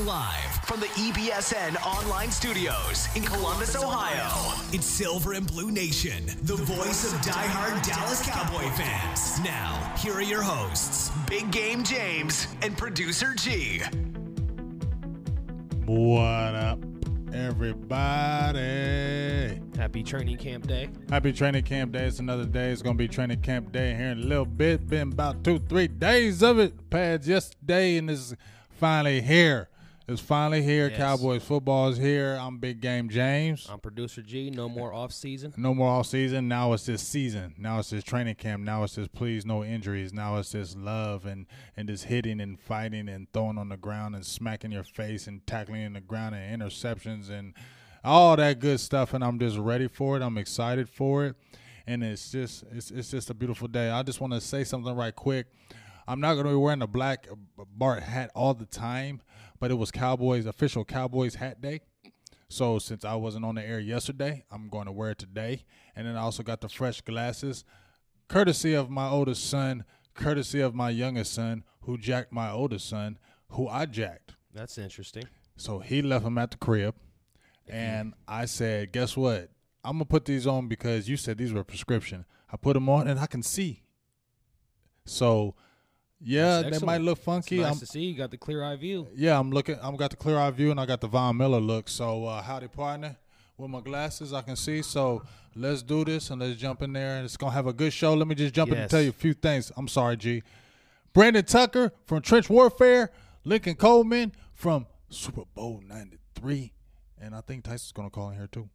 Broadcasting live from the EBSN online studios in Columbus, Ohio. It's Silver and Blue Nation, the voice of diehard Dallas Cowboy fans. Now, here are your hosts, Big Game James and producer G. What up, everybody? Happy training camp day. Happy training camp day. It's another day. It's going to be training camp day here in a little bit. Been about two, three days of it. Pads yesterday, and it's finally here. It's finally here. Yes. Cowboys football is here. I'm Big Game James. I'm producer G. No more off season. No more off season. Now it's this season. Now it's this training camp. Now it's this please no injuries. Now it's this love and and this hitting and fighting and throwing on the ground and smacking your face and tackling in the ground and interceptions and all that good stuff. And I'm just ready for it. I'm excited for it. And it's just it's it's just a beautiful day. I just want to say something right quick. I'm not going to be wearing a black Bart hat all the time, but it was Cowboys official Cowboys hat day. So since I wasn't on the air yesterday, I'm going to wear it today. And then I also got the fresh glasses, courtesy of my oldest son, courtesy of my youngest son, who jacked my oldest son, who I jacked. That's interesting. So he left them at the crib. And I said, guess what? I'm going to put these on because you said these were prescription. I put them on and I can see. So, yeah, they might look It's funky. nice I'm, to see you got the clear eye view. yeah, I'm looking. I'm got the clear eye view and I got the Von Miller look. So uh, howdy partner, with my glasses I can see. So let's do this and let's jump in there and it's gonna have a good show. Let me just jump in and tell you a few things. I'm sorry, G. Brandon Tucker from Trench Warfare, Lincoln Coleman from Super Bowl '93, and I think Tyson's gonna call in here too.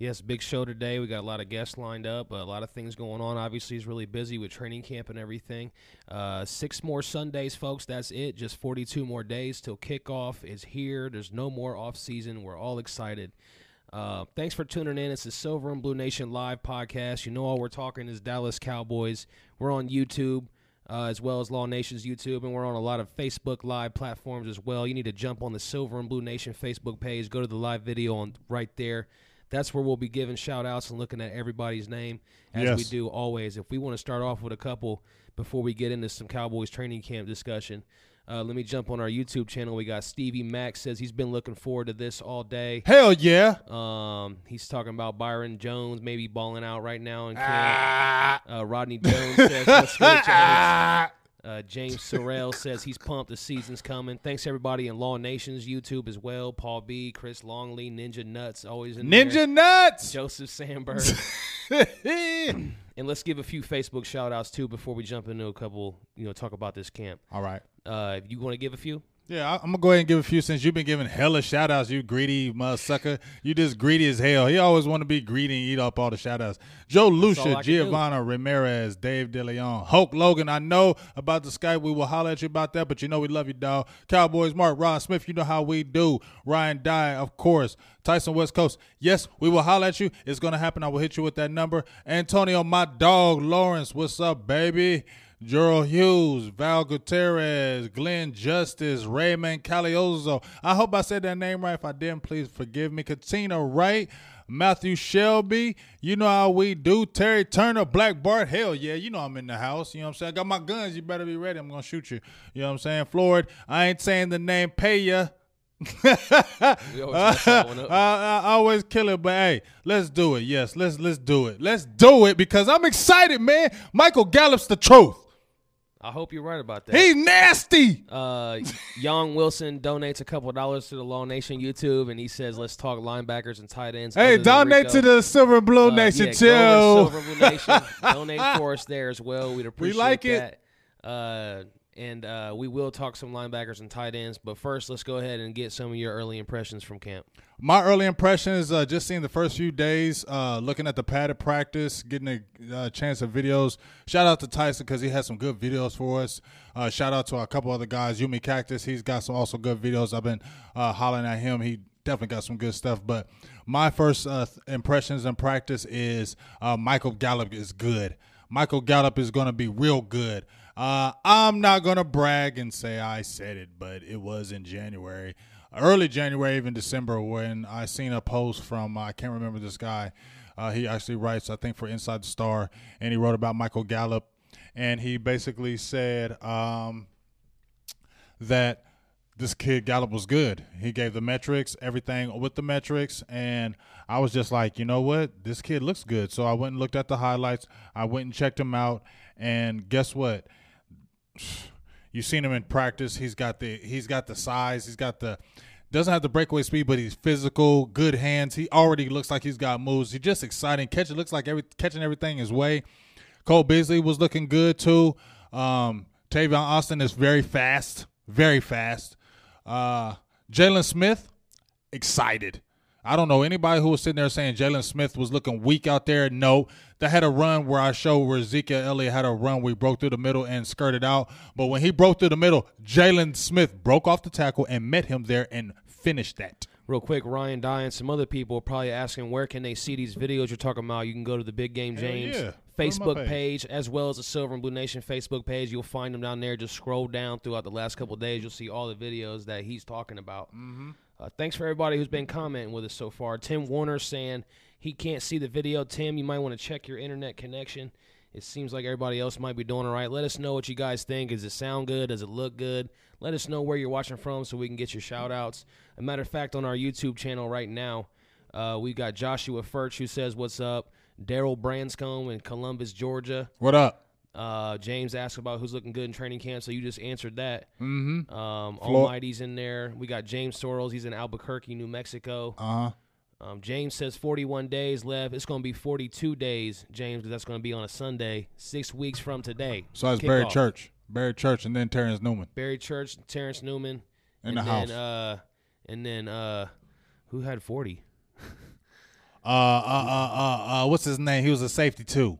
Yes, big show today. We got a lot of guests lined up, a lot of things going on. Obviously, he's really busy with training camp and everything. Uh, six more Sundays, folks. That's it. Just 42 more days till kickoff is here. There's no more off season. We're all excited. Uh, thanks for tuning in. It's the Silver and Blue Nation live podcast. You know, all we're talking is Dallas Cowboys. We're on YouTube. Uh, as well as Law Nation's YouTube, and we're on a lot of Facebook live platforms as well. You need to jump on the Silver and Blue Nation Facebook page, go to the live video on right there. That's where we'll be giving shout outs and looking at everybody's name as we do always. If we want to start off with a couple before we get into some Cowboys training camp discussion, uh, let me jump on our YouTube channel. We got Stevie Max says he's been looking forward to this all day. Hell yeah! Um, he's talking about Byron Jones maybe balling out right now in camp. Ah. Uh, Rodney Jones says, "Let's go, Giants." Uh, James Sorrell says he's pumped. The season's coming. Thanks everybody in Law Nation's YouTube as well. Paul B, Chris Longley, Ninja Nuts, always in there. Ninja nuts. Joseph Sandberg. and let's give a few Facebook shout outs too before we jump into a couple, you know, talk about this camp. All right. Uh, you want to give a few? Yeah, I- I'm gonna go ahead and give a few since you've been giving hella shout outs, you greedy mother sucker. You just greedy as hell. He always want to be greedy and eat up all the shout outs. Joe Lucia. Giovanna Ramirez, Dave DeLeon, Hulk Logan. I know about the Skype. We will holler at you about that, but you know we love you, dog. Cowboys, Mark, Ron Smith, you know how we do. Ryan Dye, of course. Tyson West Coast. Yes, we will holler at you. It's gonna happen. I will hit you with that number. Antonio, my dog, Lawrence, what's up, baby? Gerald Hughes, Val Gutierrez, Glenn Justice, Raymond Calioso. I hope I said that name right. If I didn't, please forgive me. Katina Wright, Matthew Shelby. You know how we do. Terry Turner, Black Bart. Hell yeah, you know I'm in the house. You know what I'm saying? I got my guns. You better be ready. I'm going to shoot you. You know what I'm saying? Floyd, I ain't saying the name Paya. Mess I. I always kill it, but hey, let's do it. Yes, let's let's do it. Let's do it because I'm excited, man. Michael Gallup's the truth. I hope you're right about that. He's nasty. Uh, Young Wilson donates a couple dollars to the Law Nation YouTube, and he says, "Let's talk linebackers and tight ends." Hey, donate to the Silver and Blue Uh, Nation yeah, too. Go over to Silver Blue Nation. Donate for us there as well. We'd appreciate like it. Uh, and uh, we will talk some linebackers and tight ends. But first, let's go ahead and get some of your early impressions from camp. My early impressions, uh, just seeing the first few days, uh, looking at the padded practice, getting a uh, chance of videos. Shout out to Tyson because he has some good videos for us. Uh, shout out to a couple other guys, Yumi Cactus. He's got some also good videos. I've been uh, hollering at him. He definitely got some good stuff. But my first uh, impressions in practice is Michael Gallup is good. Michael Gallup is going to be real good. Uh, I'm not going to brag and say I said it, but it was in January early January, even December, when I seen a post from I can't remember this guy. Uh, he actually writes, I think, for Inside the Star, and he wrote about Michael Gallup, and he basically said um, that this kid Gallup was good. He gave the metrics, everything with the metrics, and I was just like, you know what, this kid looks good. So I went and looked at the highlights. I went and checked him out, and guess what? You've seen him in practice. He's got the he's got the size. He's got the doesn't have the breakaway speed, but he's physical, good hands. He already looks like he's got moves. He's just exciting. Catching looks like every catching everything his way. Cole Beasley was looking good too. Um, Tavon Austin is very fast, very fast. Uh, Jaylon Smith, excited. I don't know anybody who was sitting there saying Jaylon Smith was looking weak out there. No, that had a run where I showed where Ezekiel Elliott had a run We broke through the middle and skirted out. But when he broke through the middle, Jaylon Smith broke off the tackle and met him there and finished that. Real quick, Ryan Dye and some other people are probably asking where can they see these videos you're talking about. You can go to the Big Game James yeah. Facebook page. page. as well as the Silver and Blue Nation Facebook page. You'll find them down there. Just scroll down throughout the last couple of days. You'll see all the videos that he's talking about. Mm-hmm. Uh, thanks for everybody who's been commenting with us so far. Tim Warner saying he can't see the video. Tim, you might want to check your internet connection. It seems like everybody else might be doing all right. Let us know what you guys think. Does it sound good? Does it look good? Let us know where you're watching from so we can get your shout outs. A matter of fact, on our YouTube channel right now, uh, we got Joshua Furch who says, What's up? Daryl Branscombe in Columbus, Georgia. What up? Uh, James asked about who's looking good in training camp, so you just answered that. Mm-hmm. Um, Flo- Almighty's in there. We got James Sorrells. He's in Albuquerque, New Mexico. Uh huh. Um, James says 41 days left. It's going to be 42 days, James, because that's going to be on a Sunday, six weeks from today. So that's Barry Kickoff. Church, Barry Church, and then Terrence Newman. Barry Church, Terrence Newman. In and the then, house. Uh, and then uh, who had 40? Uh, uh, uh, uh, uh, what's his name? He was a safety too.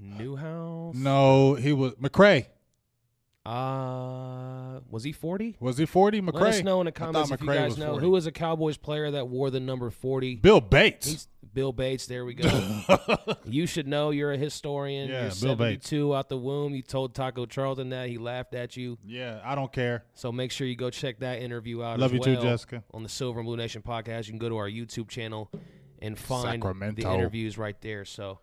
Newhouse? No, he was McCray. Uh, was he 40? Was he forty? McCray. Let us know in the comments if you guys know 40. who was a Cowboys player that wore the number 40. Bill Bates. He's Bill Bates. There we go. you should know. You're a historian. Yeah, You're Bill Bates. 72 out the womb. You told Taco Charlton that he laughed at you. yeah, I don't care. So make sure you go check that interview out. Love you too, Jessica. On the Silver and Blue Nation podcast, you can go to our YouTube channel and find the interviews right there. So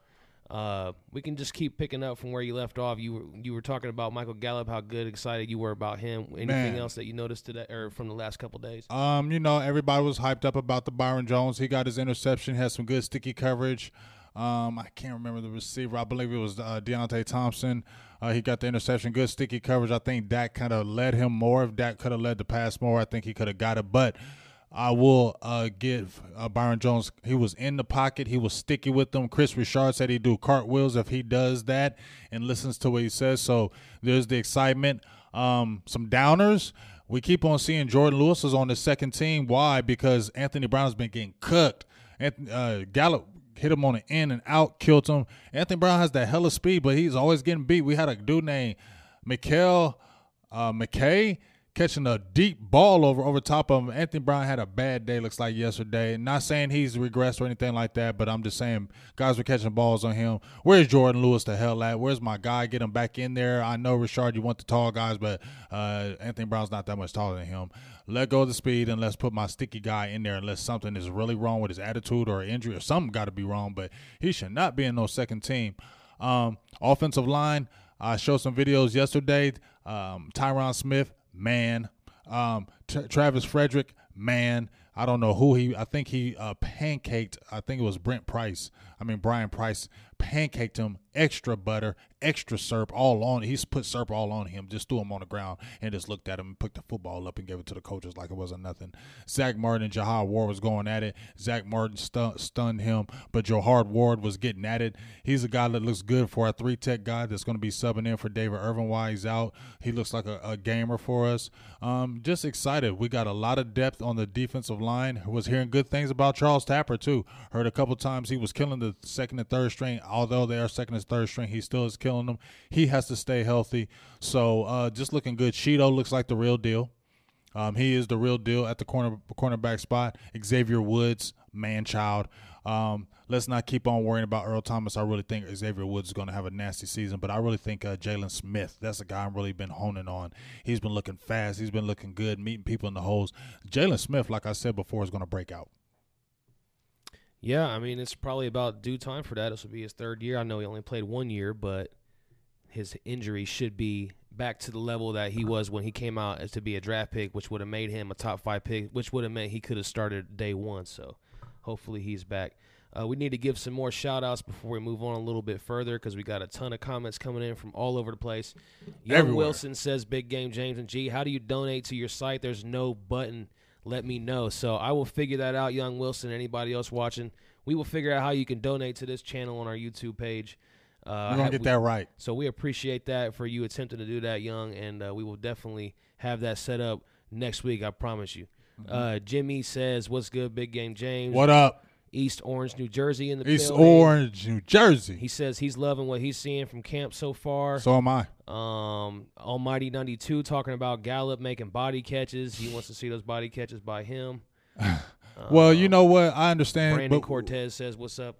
uh, we can just keep picking up from where you left off. You were you were talking about Michael Gallup, how good, excited you were about him. Anything Man. else that you noticed today or from the last couple days? Um, you know, everybody was hyped up about the Byron Jones. He got his interception, had some good sticky coverage. Um, I can't remember the receiver. I believe it was uh, Deonte Thompson. Uh, he got the interception, good sticky coverage. I think Dak kind of led him more. If Dak could have led the pass more, I think he could have got it. But I will uh, give uh, Byron Jones. He was in the pocket. He was sticky with them. Kris Richard said he'd do cartwheels if he does that and listens to what he says. So there's the excitement. Um, some downers. We keep on seeing Jourdan Lewis is on the second team. Why? Because Anthony Brown has been getting cooked. Anthony, uh, Gallup hit him on the in and out, killed him. Anthony Brown has that hella speed, but he's always getting beat. We had a dude named Mikael uh, McKay catching a deep ball over over top of him. Anthony Brown had a bad day, looks like yesterday. Not saying he's regressed or anything like that, but I'm just saying guys were catching balls on him. Where's Jourdan Lewis the hell at? Where's my guy? Get him back in there. I know Richard, you want the tall guys, but uh, Anthony Brown's not that much taller than him. Let go of the speed and let's put my sticky guy in there unless something is really wrong with his attitude or injury or something got to be wrong. But he should not be in no second team. Um, offensive line. I showed some videos yesterday. Um, Tyron Smith, man. Um, Tra- Travis Frederick, man. I don't know who he. I think he uh, pancaked. I think it was Brent Price. I mean Brian Price pancaked him. Extra butter, extra syrup, all on. He's put syrup all on him. Just threw him on the ground and just looked at him and picked the football up and gave it to the coaches like it wasn't nothing. Zack Martin and Jihad Ward was going at it. Zack Martin stun- stunned him, but Jihad Ward was getting at it. He's a guy that looks good for a three tech guy that's going to be subbing in for David Irving while he's out. He looks like a, a gamer for us. Um, just excited. We got a lot of depth on the defensive line. Was hearing good things about Charles Tapper too. Heard a couple times he was killing the second and third string. Although they are second and third string, he still is killing them. He has to stay healthy. So uh, just looking good. Chido looks like the real deal. Um, he is the real deal at the corner cornerback spot. Xavier Woods, man child. Um, let's not keep on worrying about Earl Thomas. I really think Xavier Woods is going to have a nasty season, but I really think uh, Jaylon Smith, that's a guy I've really been honing on. He's been looking fast. He's been looking good, meeting people in the holes. Jaylon Smith, like I said before, is going to break out. Yeah, I mean it's probably about due time for that. This will be his third year. I know he only played one year, but his injury should be back to the level that he was when he came out as to be a draft pick, which would have made him a top five pick, which would have meant he could have started day one. So hopefully he's back. Uh, we need to give some more shout outs before we move on a little bit further because we got a ton of comments coming in from all over the place. Young Everywhere. Wilson says, Big game, James and G. How do you donate to your site? There's no button. Let me know. So I will figure that out, Young Wilson. Anybody else watching, we will figure out how you can donate to this channel on our YouTube page. Uh, We're I gonna get we- that right. so we appreciate that for you attempting to do that, Young, and uh, we will definitely have that set up next week. I promise you. Uh, Jimmy says, "What's good, Big Game James?" Mm-hmm. What up? East Orange, New Jersey, in the East building. Orange, New Jersey. He says he's loving what he's seeing from camp so far. so am I. Um, Almighty ninety two talking about Gallup making body catches. He wants to see those body catches by him. well, you know what? I understand. Brandon but- Cortez says, "What's up?"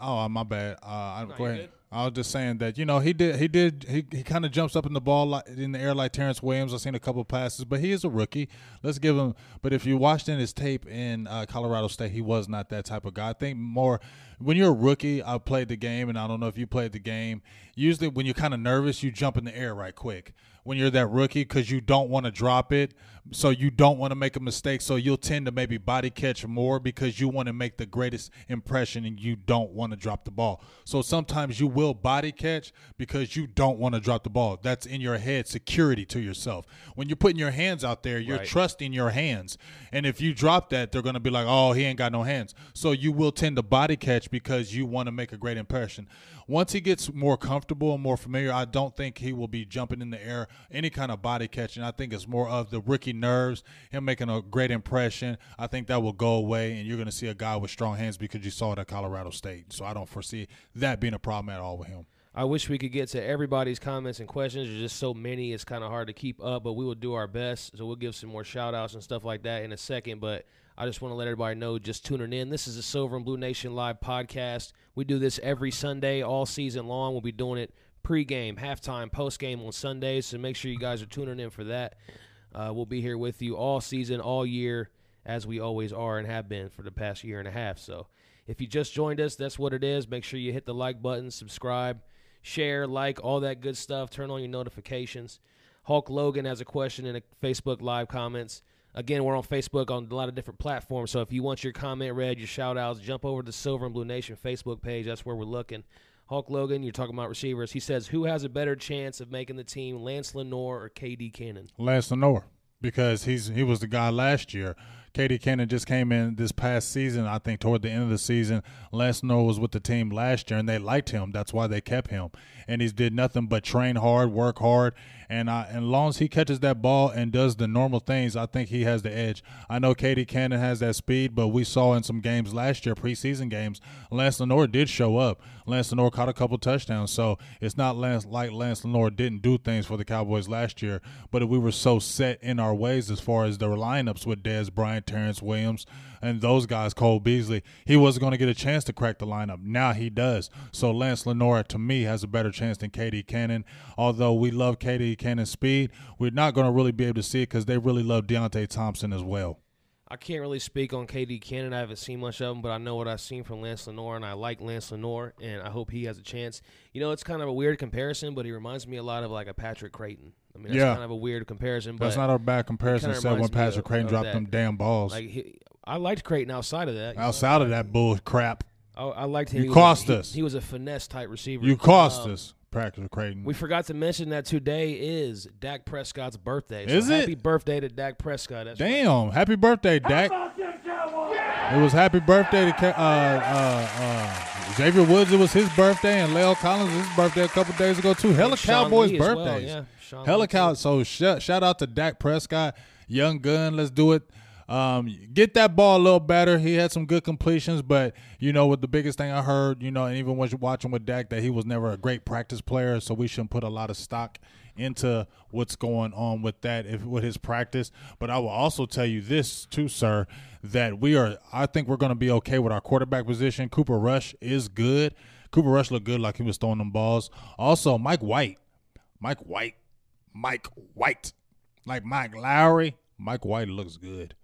Oh, my bad. Uh, I, No, go ahead. I was just saying that you know he did he did he, he kind of jumps up in the ball like, in the air like Terrence Williams. I've seen a couple passes, but he is a rookie. Let's give him. But if you watched in his tape in uh, Colorado State, he was not that type of guy. I think more when you're a rookie. I played the game, and I don't know if you played the game. Usually, when you're kind of nervous, you jump in the air right quick. When you're that rookie, because you don't want to drop it, so you don't want to make a mistake. So you'll tend to maybe body catch more because you want to make the greatest impression, and you don't want to drop the ball. So sometimes you will body catch because you don't want to drop the ball. That's in your head, security to yourself. When you're putting your hands out there, you're Right. trusting your hands. And if you drop that, they're going to be like, oh, he ain't got no hands. So you will tend to body catch because you want to make a great impression. Once he gets more comfortable and more familiar, I don't think he will be jumping in the air, any kind of body catching. I think it's more of the rookie nerves, him making a great impression. I think that will go away, and you're going to see a guy with strong hands because you saw it at Colorado State. So I don't foresee that being a problem at all with him. I wish we could get to everybody's comments and questions. There's just so many, it's kind of hard to keep up, but we will do our best. So we'll give some more shout outs and stuff like that in a second. But I just want to let everybody know just tuning in. This is the Silver and Blue Nation Live podcast. We do this every Sunday, all season long. We'll be doing it pregame, halftime, postgame on Sundays. So make sure you guys are tuning in for that. Uh, we'll be here with you all season, all year, as we always are and have been for the past year and a half. So if you just joined us, that's what it is. Make sure you hit the like button, subscribe, share, like, all that good stuff. Turn on your notifications. Hulk Logan has a question in a Facebook Live comments. Again, we're on Facebook on a lot of different platforms. So if you want your comment read, your shout outs, jump over to the Silver and Blue Nation Facebook page. That's where we're looking. Hulk Logan, you're talking about receivers. He says, Who has a better chance of making the team, Lance Lenoir or KD Cannon? Lance Lenoir because he's he was the guy last year. KD Cannon just came in this past season. I think toward the end of the season, Lance Lenoir was with the team last year, and they liked him. That's why they kept him. And he's did nothing but train hard, work hard, and I, and long as he catches that ball and does the normal things, I think he has the edge. I know KD Cannon has that speed, but we saw in some games last year, preseason games, Lance Lenoir did show up. Lance Lenoir caught a couple touchdowns, so it's not Lance like Lance Lenoir didn't do things for the Cowboys last year, but we were so set in our ways as far as the lineups with Dez Bryant, Terrence Williams, and those guys, Cole Beasley, he wasn't going to get a chance to crack the lineup. Now he does. So Lance Lenora, to me, has a better chance than KD Cannon. Although we love KD Cannon's speed, we're not going to really be able to see it because they really love Deonte Thompson as well. I can't really speak on KD Cannon. I haven't seen much of him, but I know what I've seen from Lance Lenoir, and I like Lance Lenoir, and I hope he has a chance. You know, it's kind of a weird comparison, but he reminds me a lot of like a Patrick Crayton. I mean, that's Yeah. kind of a weird comparison, but That's not a bad comparison. Said when Patrick Crayton dropped them damn balls. like he, I liked Crayton outside of that. Outside of that bull crap, I, I liked him. You He cost he- us. He, was a finesse type receiver. you cost Um, us, Practice Creighton. We forgot to mention that today is Dak Prescott's birthday. So Is it? happy birthday to Dak Prescott. That's right. Damn! Happy birthday, Dak. It was happy birthday to uh, uh, uh, Xavier Woods. It was his birthday, and Leo Collins his birthday a couple days ago too. Hella And Sean Cowboys Lee as well, birthdays. yeah. Sean Hella Lee, too. cow. So sh- shout out to Dak Prescott, young gun. Let's do it. Um, get that ball a little better. He had some good completions, but you know, with the biggest thing I heard, you know, and even you're watching with Dak, that he was never a great practice player. So we shouldn't put a lot of stock into what's going on with that if with his practice. But I will also tell you this too, sir, that we are. I think we're going to be okay with our quarterback position. Cooper Rush is good. Cooper Rush looked good, like he was throwing them balls. Also, Mike White, Mike White, Mike White, like Mike Lowry. Mike White looks good.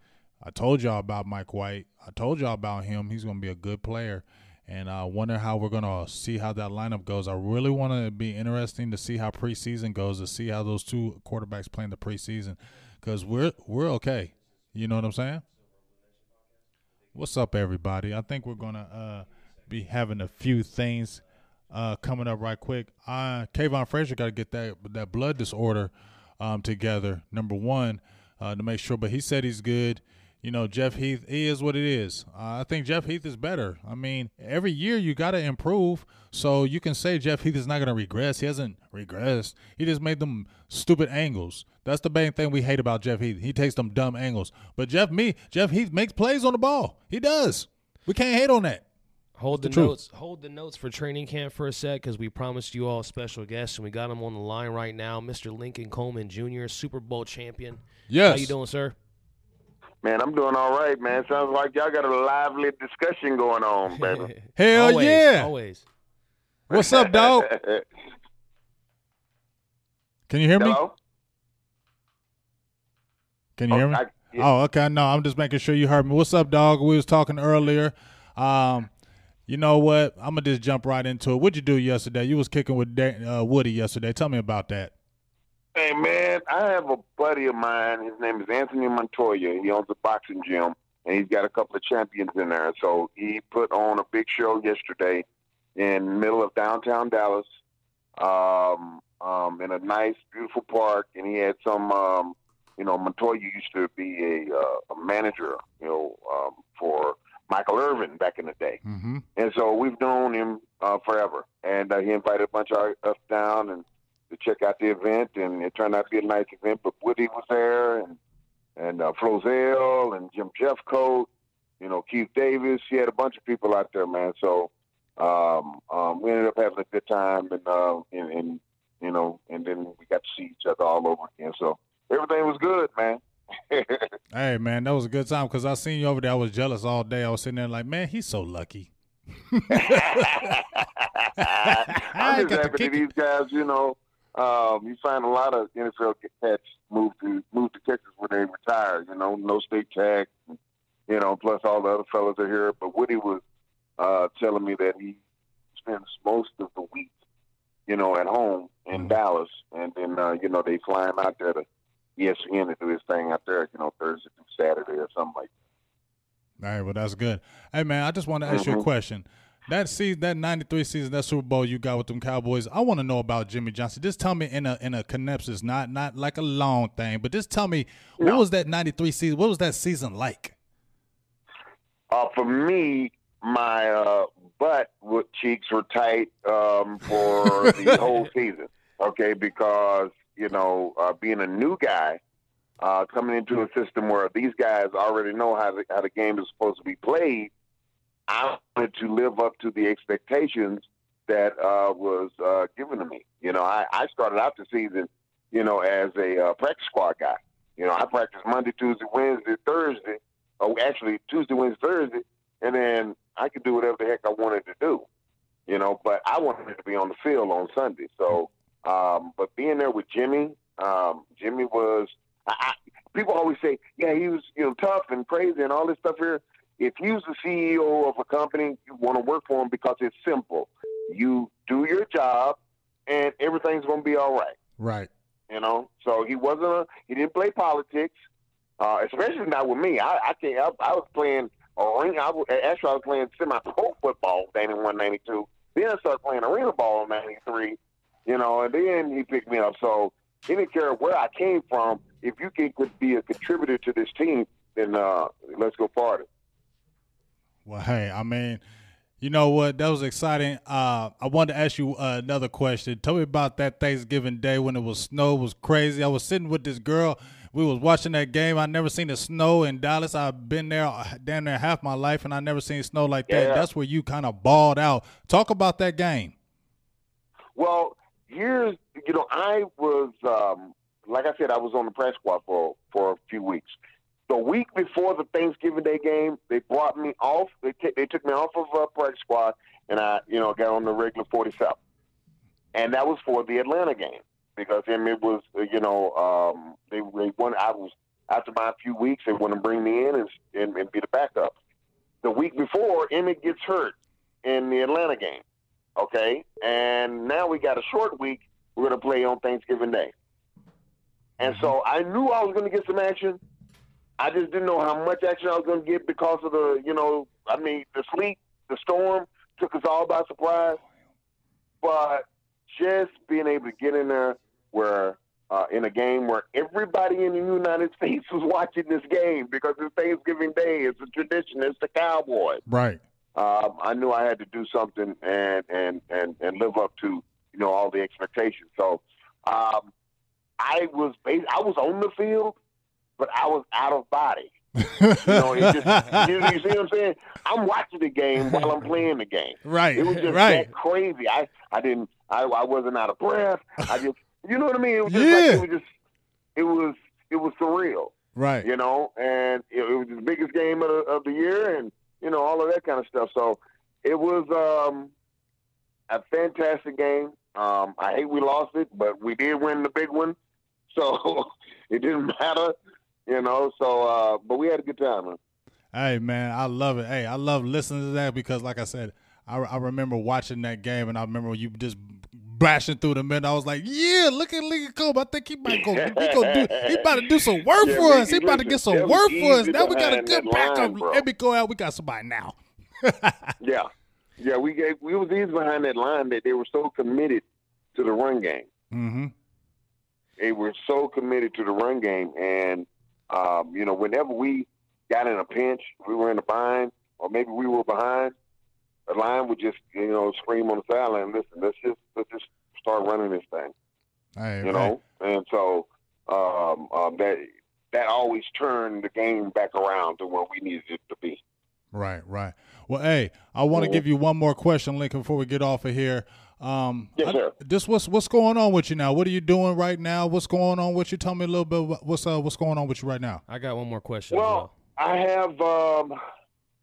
I told y'all about Mike White. I told y'all about him. He's going to be a good player. and I wonder how we're gonna see how that lineup goes. I really want to be interesting to see how preseason goes, to see how those two quarterbacks play in the preseason, because we're we're okay. You know what I'm saying? What's up, everybody? I think we're gonna uh, be having a few things uh, coming up right quick. Uh, Kavon Frazier got to get that that blood disorder um, together. Number one, uh, to make sure. But he said he's good you know, Jeff Heath, he is what it is. Uh, I think Jeff Heath is better. I mean, every year you got to improve. So you can say Jeff Heath is not going to regress. He hasn't regressed. He just made them stupid angles. That's the main thing we hate about Jeff Heath. He takes them dumb angles. But Jeff me, Jeff Heath makes plays on the ball. He does. We can't hate on that. Hold the, the notes. Hold the notes for training camp for a sec, because we promised you all a special guest, and we got him on the line right now, Mr. Lincoln Coleman Jr., Super Bowl champion. Yes. How you doing, sir? Man, I'm doing all right, man. Sounds like y'all got a lively discussion going on, baby. Hell always, yeah. Always. What's up, dog? Can you hear me? Can you hear me? I, yeah. Oh, okay. No, I'm just making sure you heard me. What's up, dog? We was talking earlier. Um, you know what? I'm gonna just jump right into it. What'd you do yesterday? You was kicking with uh, Woody yesterday. Tell me about that. Hey man, I have a buddy of mine. His name is Anthony Montoya. He owns a boxing gym, and he's got a couple of champions in there. So he put on a big show yesterday in the middle of downtown Dallas, um, um, in a nice, beautiful park, and he had some. Um, you know, Montoya used to be a, uh, a manager, you know, um, for Michael Irvin back in the day, mm-hmm. and so we've known him uh, forever. And uh, he invited a bunch of us down and to check out the event, and it turned out to be a nice event. But Woody was there, and and uh, Flozell and Jim Jeffcoat, you know, Keith Davis. He had a bunch of people out there, man. So um, um, we ended up having a good time, and, uh, and and you know, and then we got to see each other all over again. So everything was good, man. hey man, that was a good time because I seen you over there. I was jealous all day. I was sitting there like, man, he's so lucky. I'm just happy that these guys, you know, um, you find a lot of NFL cats move to move to Texas when they retire. You know, no state tax. You know, plus all the other fellas are here. But Woody was uh, telling me that he spends most of the week, you know, at home in mm-hmm. Dallas, and then uh, you know they fly him out there to ESPN to do his thing out there. You know, Thursday through Saturday or something like. that. All right, well that's good. Hey man, I just want to ask mm-hmm. you a mm-hmm. question. That season, that '93 season, that Super Bowl you got with them Cowboys. I want to know about Jimmy Johnson. Just tell me in a in a connipsis, not not like a long thing, but just tell me no. what was that '93 season? What was that season like? Uh, for me, my uh, butt cheeks were tight um, for the whole season. Okay, because you know, uh, being a new guy, uh, coming into a system where these guys already know how the, how the game is supposed to be played I wanted to live up to the expectations that uh, was uh, given to me. You know, I, I started out the season, you know, as a uh, practice squad guy. You know, I practiced Monday, Tuesday, Wednesday, Thursday. Oh, actually, Tuesday, Wednesday, Thursday, and then I could do whatever the heck I wanted to do. You know, but I wanted to be on the field on Sunday. So, um, but being there with Jimmy, um, Jimmy was. I, I, people always say, yeah, he was, you know, tough and crazy and all this stuff here if you're the CEO of a company, you want to work for him because it's simple. You do your job, and everything's going to be all right. Right. You know. So he wasn't a. He didn't play politics, uh, especially not with me. I, I can't. I, I was playing arena. I was, actually I was playing semi-pro football in '91, '92. Then I started playing arena ball in '93. You know, and then he picked me up. So he didn't care where I came from. If you can could be a contributor to this team, then uh, let's go party. Well, hey, I mean, you know what? That was exciting. Uh, I wanted to ask you uh, another question. Tell me about that Thanksgiving day when it was snow. It was crazy. I was sitting with this girl. We was watching that game. I never seen the snow in Dallas. I've been there uh, down there half my life, and I never seen snow like that. That's where you kind of balled out. Talk about that game. Well, here's you know I was um, like I said I was on the press squad for for a few weeks the week before the Thanksgiving Day game, they brought me off. They, t- they took me off of uh, practice squad, and I, you know, got on the regular 47. And that was for the Atlanta game because I mean, it was, uh, you know, um, they they won. I was after my few weeks, they want to bring me in and, and, and be the backup. The week before, Emmitt gets hurt, in the Atlanta game. Okay, and now we got a short week. We're going to play on Thanksgiving Day, and so I knew I was going to get some action. I just didn't know how much action I was going to get because of the, you know, I mean, the sleet, the storm took us all by surprise. But just being able to get in there where uh, in a game where everybody in the United States was watching this game because it's Thanksgiving Day. It's a tradition. It's the Cowboys. Right. Um, I knew I had to do something and and and and live up to you know all the expectations. So um, I was I was on the field, but I was out of body. you know, it just you, you see what I'm saying? I'm watching the game while I'm playing the game. Right. It was just right. that crazy. I I didn't I I wasn't out of breath. I just you know what I mean? It was just Yeah. like it was just it was it was surreal Right. you know, and it, it was the biggest game of the, of the year, and you know all of that kind of stuff. So it was um, a fantastic game. Um, I hate we lost it, but we did win the big one, so it didn't matter, you know. So, uh, but we had a good time, man. Hey man, I love it. Hey, I love listening to that because, like I said, I, I remember watching that game, and I remember you just bashing through the middle. I was like, "Yeah, look at Lincoln Cole. I think he might go. He gonna do. He about to do some work Yeah, for us. He about to get some work for us. Now we got a good backup. Let me go out. We got somebody now. Yeah, yeah, we gave we was easy behind that line that they were so committed to the run game. Mm-hmm. they were so committed to the run game, and um, you know, whenever we got in a pinch, we were in a bind, or maybe we were behind, the line would just you know scream on the sideline, "Listen, let's just let's just start running this thing," Hey, you know. And so um, um, that that always turned the game back around to where we needed it to be. Right, right. Well, hey, I want to give you one more question, Lincoln, before we get off of here. Um, Yes, I- sir. This what's what's going on with you now? What are you doing right now? What's going on with you? Tell me a little bit. About what's uh what's going on with you right now? I got one more question. as Well, I have um,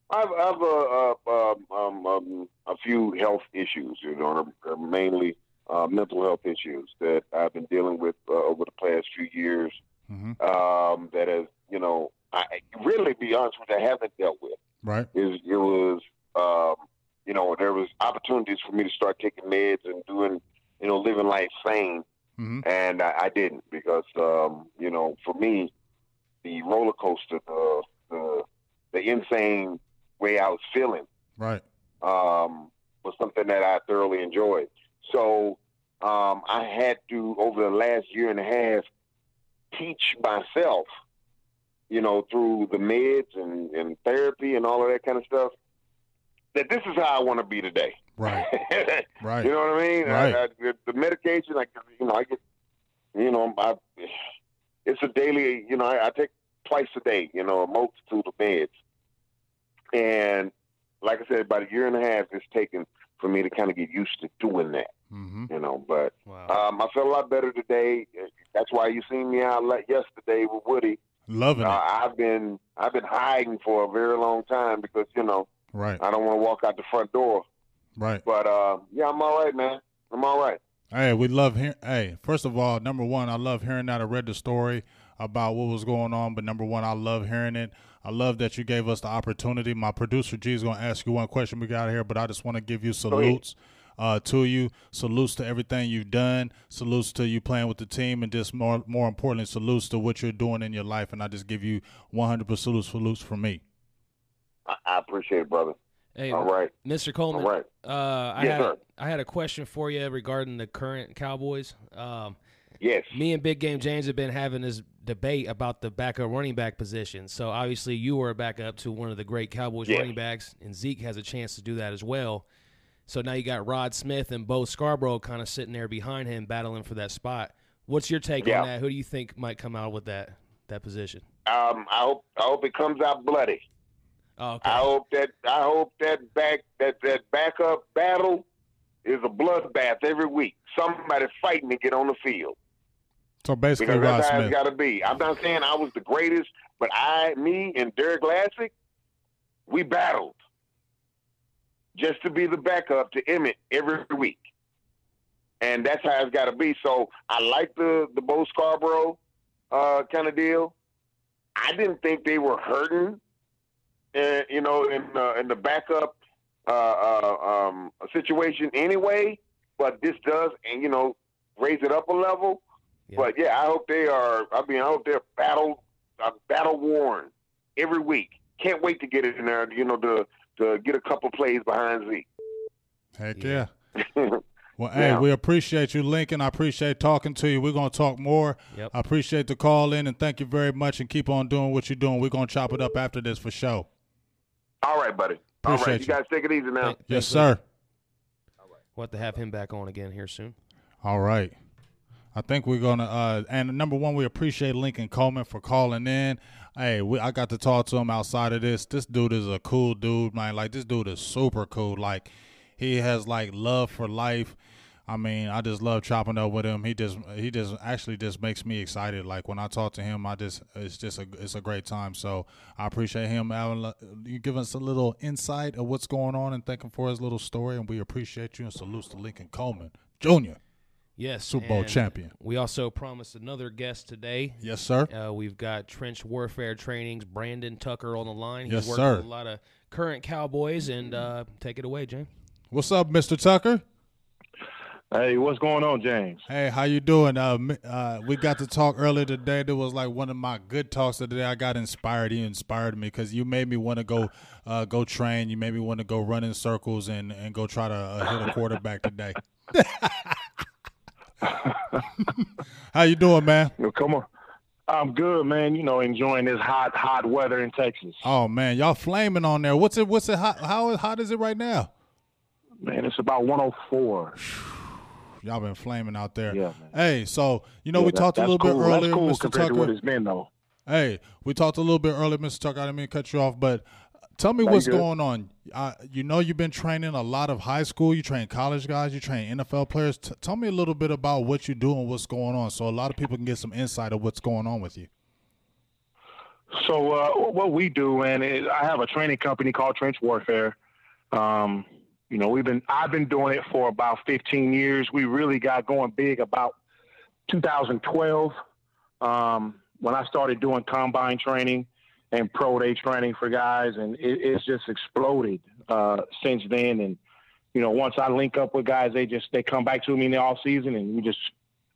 I've, I've uh, uh, um, um, um, a few health issues, you know, uh, mainly uh, mental health issues that I've been dealing with uh, over the past few years. Mm-hmm. Um, that has, you know, I really, be honest with you, I haven't dealt with. Right. Is it was, um, you know, there was opportunities for me to start taking meds and doing, you know, living life sane Mm-hmm. and I, I didn't because um, you know for me the roller coaster the the, the insane way I was feeling Right. um, was something that I thoroughly enjoyed. So um, I had to over the last year and a half teach myself, you know, through the meds and, and therapy and all of that kind of stuff, that this is how I want to be today. Right. Right. You know what I mean? Right. I, I, the, the medication, I, you know, I get, you know, I, it's a daily, you know, I, I take twice a day, you know, a multitude of meds. And like I said, about a year and a half it's taken for me to kind of get used to doing that, Mm-hmm. you know. But. Uh, Wow. um, I feel a lot better today. That's why you seen me out like yesterday with Woody. Loving Uh, it. I've been I've been hiding for a very long time because you know Right. I don't want to walk out the front door. Right. But uh, yeah, I'm all right, man. I'm all right. Hey, we love hearing. Hey, first of all, number one, I love hearing that. I read the story about what was going on, but number one, I love hearing it. I love that you gave us the opportunity. My producer G is going to ask you one question we got here, but I just want to give you salutes uh, to you. Salutes to everything you've done. Salutes to you playing with the team, and just more, more importantly, salutes to what you're doing in your life. And I just give you 100% salutes, salutes from me. I, I appreciate it, brother. hey, All right, Mr. Coleman. right. Uh, I Yes, had sir. I had a question for you regarding the current Cowboys. Um, Yes. me and Big Game James have been having this debate about the backup running back position. So obviously, you were a backup to one of the great Cowboys Yes. running backs, and Zeke has a chance to do that as well. So now you got Rod Smith and Bo Scarborough kind of sitting there behind him, battling for that spot. What's your take Yeah. on that? Who do you think might come out with that that position? Um, I hope I hope it comes out bloody. Oh, okay. I hope that I hope that back that that backup battle is a bloodbath every week. Somebody fighting to get on the field So basically, because Rod that's how it's Smith. got to be. I'm not saying I was the greatest, but I, me, and Derrick Lassic, we battled just to be the backup to Emmitt every week, and that's how it's got to be. So I like the the Bo Scarborough uh, kind of deal. I didn't think they were hurting, uh, you know, in uh, in the backup uh, uh, um, situation anyway, but this does, and you know, raise it up a level. Yeah. But yeah, I hope they are. I mean, I hope they're battle uh, battle worn every week. Can't wait to get it in there. You know, to to get a couple plays behind Z. Heck yeah. Well, hey, yeah. we appreciate you, Lincoln. I appreciate talking to you. We're going to talk more. Yep. I appreciate the call in, and thank you very much. And keep on doing what you're doing. We're going to chop it up after this for sure. All right, buddy. Appreciate All right, you. you guys take it easy now. yes, sir. All right. We'll have to have him back on again here soon. All right. I think we're gonna. Uh, and number one, we appreciate Lincoln Coleman for calling in. Hey, we, I got to talk to him outside of this. This dude is a cool dude, man. Like this dude is super cool. Like he has like love for life. I mean, I just love chopping up with him. He just he just actually just makes me excited. Like when I talk to him, I just it's just a it's a great time. So I appreciate him having you give us a little insight of what's going on and thanking for his little story. And we appreciate you and salutes to Lincoln Coleman Jr. Yes, Super Bowl champion. We also promised another guest today. Yes, sir. Uh, we've got trench warfare trainings. Brandon Tucker on the line. He's yes, working sir. with a lot of current Cowboys, and uh, take it away, James. What's up, Mister Tucker? Hey, what's going on, James? Hey, how you doing? Uh, uh, we got to talk earlier today. That was like one of my good talks of the day. I got inspired. You inspired me because you made me want to go, uh, go train. You made me want to go run in circles and and go try to uh, hit a quarterback today. how you doing, man? Yo, come on. I'm good, man. You know, enjoying this hot, hot weather in Texas. Oh man, y'all flaming on there. What's it? What's it? Hot, how hot is it right now? Man, it's about 104. Y'all been flaming out there. Yeah, hey, so you know yeah, we that, talked a little cool. bit earlier, cool Mr. Tucker. It's been though. Hey, we talked a little bit earlier, Mr. Tucker. I didn't mean to cut you off, but tell me what's going on. Uh, you know you've been training a lot of high school. You train college guys. You train NFL players. T- tell me a little bit about what you do and what's going on, so a lot of people can get some insight of what's going on with you. So uh, what we do, and it, I have a training company called Trench Warfare. Um, you know, we've been I've been doing it for about 15 years. We really got going big about 2012 um, when I started doing combine training and pro day training for guys, and it, it's just exploded uh, since then. And you know, once I link up with guys, they just they come back to me in the off season, and we just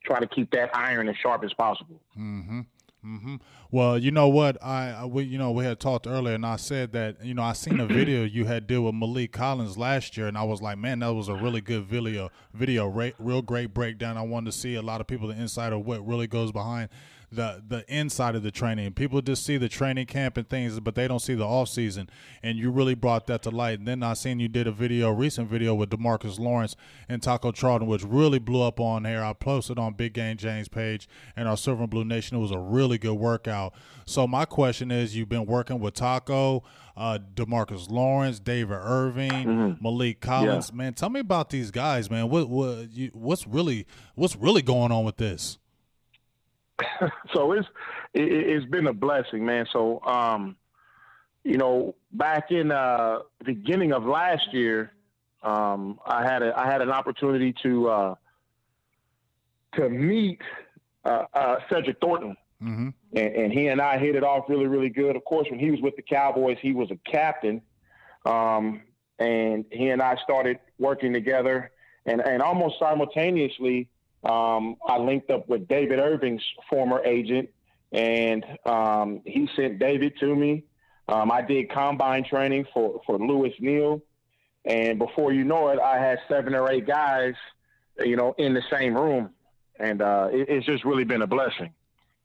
try to keep that iron as sharp as possible. Mm-hmm. Mm-hmm. Well, you know what I, I, we you know we had talked earlier, and I said that you know I seen a video you had did with Maliek Collins last year, and I was like, man, that was a really good video, video, real great breakdown. I wanted to see a lot of people the inside of what really goes behind the the inside of the training. People just see the training camp and things, but they don't see the off season. And you really brought that to light. And then I seen you did a video, recent video with Demarcus Lawrence and Taco Charlton, which really blew up on here. I posted on Big Game James page and our Silver and Blue Nation. It was a really good workout. So my question is, you've been working with Taco, uh, Demarcus Lawrence, David Irving, mm-hmm. Maliek Collins. Yeah. Man, tell me about these guys, man. What what you, what's really what's really going on with this? so it's it, has been a blessing, man. So um, you know, back in uh, the beginning of last year, um, I had a I had an opportunity to uh, to meet uh, uh, Cedric Thornton, mm-hmm. and, and, he and I hit it off really really good. Of course, when he was with the Cowboys, he was a captain, um, and he and I started working together, and and almost simultaneously um, I linked up with David Irving's former agent, and um, he sent David to me. Um, I did combine training for, for Lewis Neal. And before you know it, I had seven or eight guys, you know, in the same room. And uh, it, it's just really been a blessing.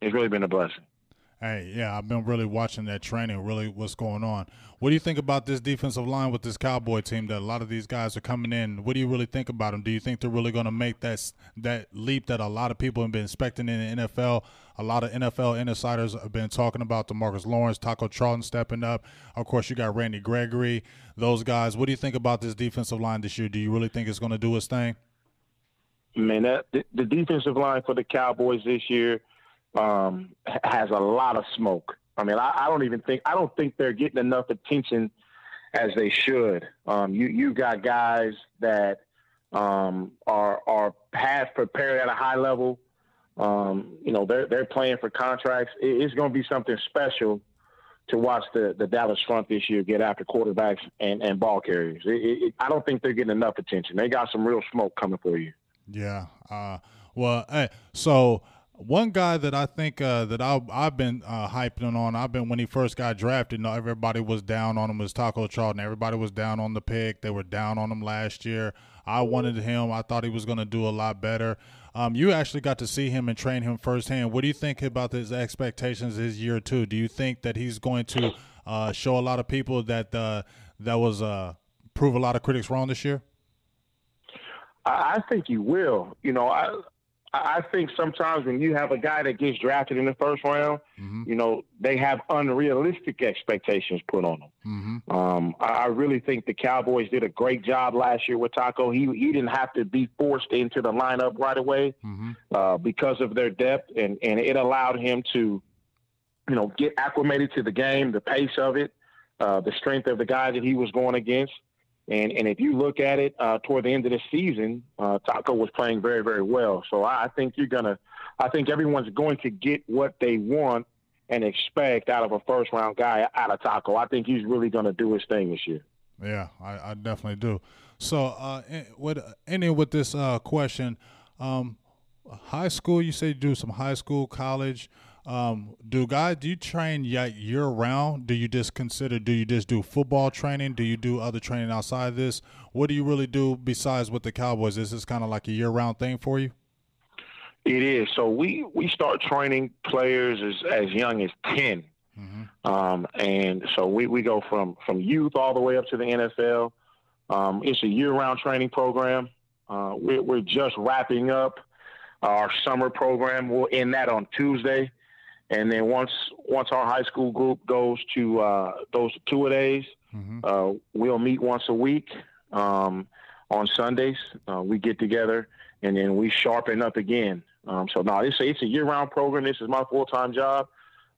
It's really been a blessing. Hey, yeah, I've been really watching that training, really what's going on. What do you think about this defensive line with this Cowboy team that a lot of these guys are coming in? What do you really think about them? Do you think they're really going to make that that leap that a lot of people have been expecting in the NFL? A lot of NFL insiders have been talking about Demarcus Lawrence, Taco Charlton stepping up. Of course, you got Randy Gregory, those guys. What do you think about this defensive line this year? Do you really think it's going to do its thing? Man, that, the defensive line for the Cowboys this year – um, has a lot of smoke. I mean, I, I, don't even think I don't think they're getting enough attention as they should. Um, you you got guys that um, are are have prepared at a high level. Um, you know, they're they're playing for contracts. It, it's going to be something special to watch the, the Dallas front this year get after quarterbacks and, and ball carriers. It, it, I don't think they're getting enough attention. They got some real smoke coming for you. Yeah. Uh, well, so one guy that I think uh, that I, I've been uh, hyping on, I've been when he first got drafted. Everybody was down on him was Taco Charlton. Everybody was down on the pick. They were down on him last year. I wanted him. I thought he was going to do a lot better. Um, you actually got to see him and train him firsthand. What do you think about his expectations his year two? Do you think that he's going to uh, show a lot of people that uh, that was uh, prove a lot of critics wrong this year? I think he will. You know, I I think sometimes when you have a guy that gets drafted in the first round, mm-hmm. you know, they have unrealistic expectations put on them. Mm-hmm. Um, I really think the Cowboys did a great job last year with Taco. He he didn't have to be forced into the lineup right away mm-hmm. uh, because of their depth, and and it allowed him to, you know, get acclimated to the game, the pace of it, uh, the strength of the guy that he was going against. And and if you look at it uh, toward the end of the season, uh, Taco was playing very very well. So I think you're gonna, I think everyone's going to get what they want and expect out of a first round guy out of Taco. I think he's really to do his thing this year. Yeah, I, I definitely do. So, uh, with ending with this uh, question, um, high school, you say you do some high school, college. Um, do guys do you train year round? Do you just consider? Do you just do football training? Do you do other training outside of this? What do you really do besides with the Cowboys? Is this kind of like a year round thing for you? It is. So we we start training players as as young as 10 mm-hmm. um, and so we, we go from from youth all the way up to the NFL. Um, it's a year round training program. Uh, we're, we're just wrapping up our summer program. We'll end that on Tuesday. And then once once our high school group goes to uh, those two a days, mm-hmm. uh, we'll meet once a week um, on Sundays. Uh, we get together and then we sharpen up again. Um, so now it's a, it's a year round program. This is my full time job.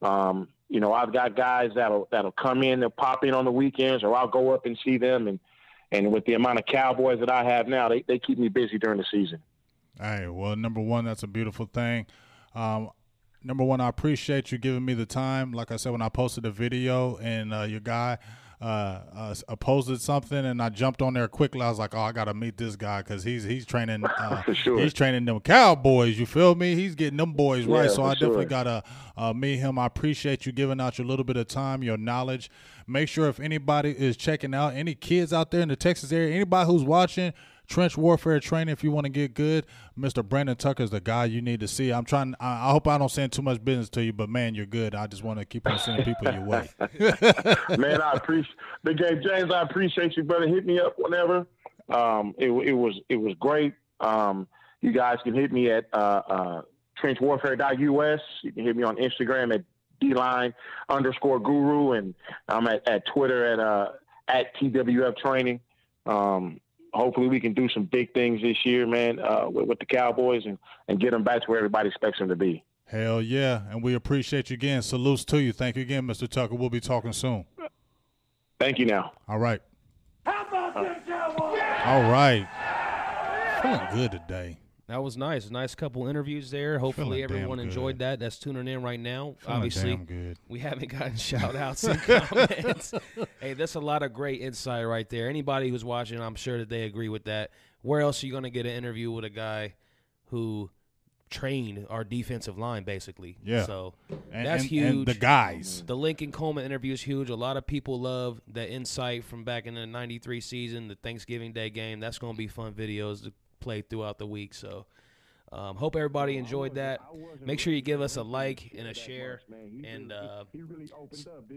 Um, you know, I've got guys that'll that'll come in, they'll pop in on the weekends, or I'll go up and see them. And and with the amount of Cowboys that I have now, they they keep me busy during the season. Hey, well, number one, that's a beautiful thing. Um, number one, I appreciate you giving me the time. Like I said, when I posted the video and uh, your guy uh, uh, posted something, and I jumped on there quickly. I was like, "Oh, I gotta meet this guy because he's he's training uh, sure. he's training them cowboys. You feel me? He's getting them boys yeah, right. So I definitely gotta uh, meet him. I appreciate you giving out your little bit of time, your knowledge. Make sure if anybody is checking out, any kids out there in the Texas area, anybody who's watching trench warfare training if you want to get good. Mr. Brandon Tucker is the guy you need to see. I'm trying. I, I, hope I don't send too much business to you, but man, you're good. I just want to keep on sending people your way. man, I appreciate Big Game James. I appreciate you, brother. Hit me up whenever. Um, it, it was it was great. Um, you guys can hit me at uh, uh, trenchwarfare.us. You can hit me on Instagram at dline underscore guru, and I'm at, at Twitter at uh, at TWF Training. Um, hopefully we can do some big things this year, man, uh, with, with, the Cowboys and, and get them back to where everybody expects them to be. Hell yeah. And we appreciate you again. Salutes to you. Thank you again, Mr. Tucker. We'll be talking soon. Thank you now. All right. How about Cowboys? All right. Feeling good today. That was nice. Nice couple interviews there. Hopefully everyone enjoyed that. That's tuning in right now. Feeling Obviously, we haven't gotten shout outs and comments. hey, that's a lot of great insight right there. Anybody who's watching, I'm sure that they agree with that. Where else are you going to get an interview with a guy who trained our defensive line, basically? Yeah. So and, that's and, huge. And the guys. The Lincoln Coleman interview is huge. A lot of people love the insight from back in the 93 season, the Thanksgiving Day game. That's going to be fun videos to play throughout the week. So um, hope everybody enjoyed that. Make sure you give us a like and a share and uh,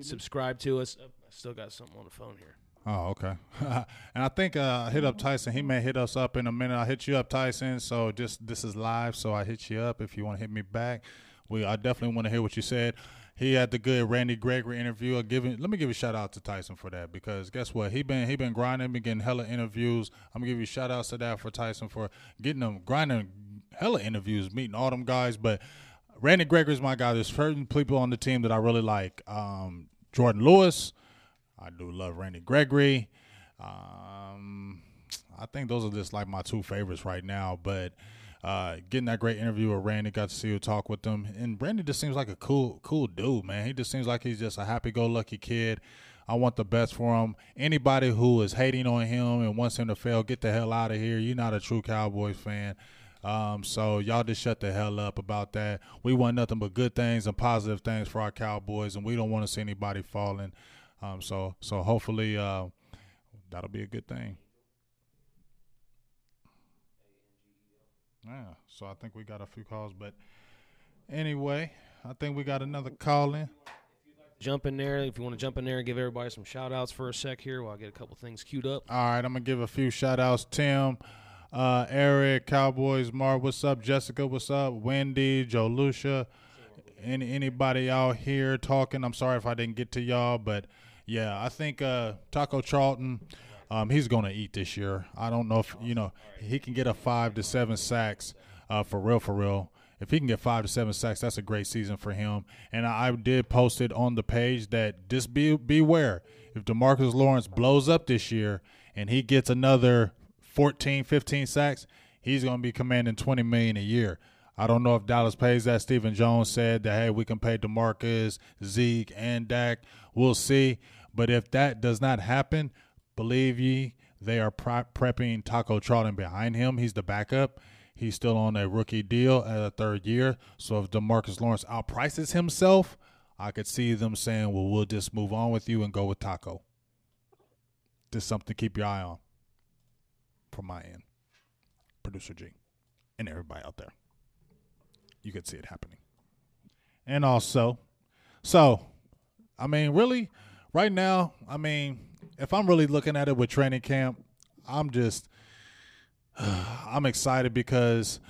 subscribe to us. I still got something on the phone here. Oh, okay. and I think uh, I hit up Tyson. He may hit us up in a minute. I hit you up, Tyson. So just this is live, so I hit you up if you want to hit me back. We I definitely want to hear what you said. He had the good Randy Gregory interview. I give him, let me give a shout out to Tyson for that because guess what? He been he been grinding, been getting hella interviews. I'm gonna give you shout outs to that for Tyson for getting them grinding hella interviews, meeting all them guys. But Randy Gregory is my guy. There's certain people on the team that I really like. Um, Jourdan Lewis, I do love Randy Gregory. Um, I think those are just like my two favorites right now. But uh, getting that great interview with Randy. Got to see you talk with him, and Randy just seems like a cool, cool dude, man. He just seems like he's just a happy-go-lucky kid. I want the best for him. Anybody who is hating on him and wants him to fail, get the hell out of here. You're not a true Cowboys fan. Um, so y'all just shut the hell up about that. We want nothing but good things and positive things for our Cowboys, and we don't want to see anybody falling. Um, so so hopefully uh, that'll be a good thing. Yeah. So I think we got a few calls, but anyway, I think we got another call in. Jump in there if you want to jump in there and give everybody some shout outs for a sec here while I get a couple things queued up. All right, I'm gonna give a few shout outs. Tim, uh, Eric, Cowboys, Mark, what's up? Jessica, what's up? Wendy, Joe Lucia, any anybody out here talking? I'm sorry if I didn't get to y'all, but yeah, I think uh, Taco Charlton, um, he's gonna eat this year. I don't know if you know he can get a five to seven sacks uh, for real, for real. If he can get five to seven sacks, that's a great season for him. And I, I did post it on the page that just be beware if Demarcus Lawrence blows up this year and he gets another 14, 15 sacks, he's going to be commanding 20 million a year. I don't know if Dallas pays that. Stephen Jones said that hey, we can pay Demarcus, Zeke, and Dak. We'll see. But if that does not happen, believe ye, they are pre- prepping Taco Charlton behind him. He's the backup. He's still on a rookie deal at a third year. So if Demarcus Lawrence outprices himself, I could see them saying, "Well, we'll just move on with you and go with Taco." Just something to keep your eye on from my end, producer G, and everybody out there. You could see it happening. And also, so, I mean, really, right now, I mean, if I'm really looking at it with training camp, I'm just I'm excited because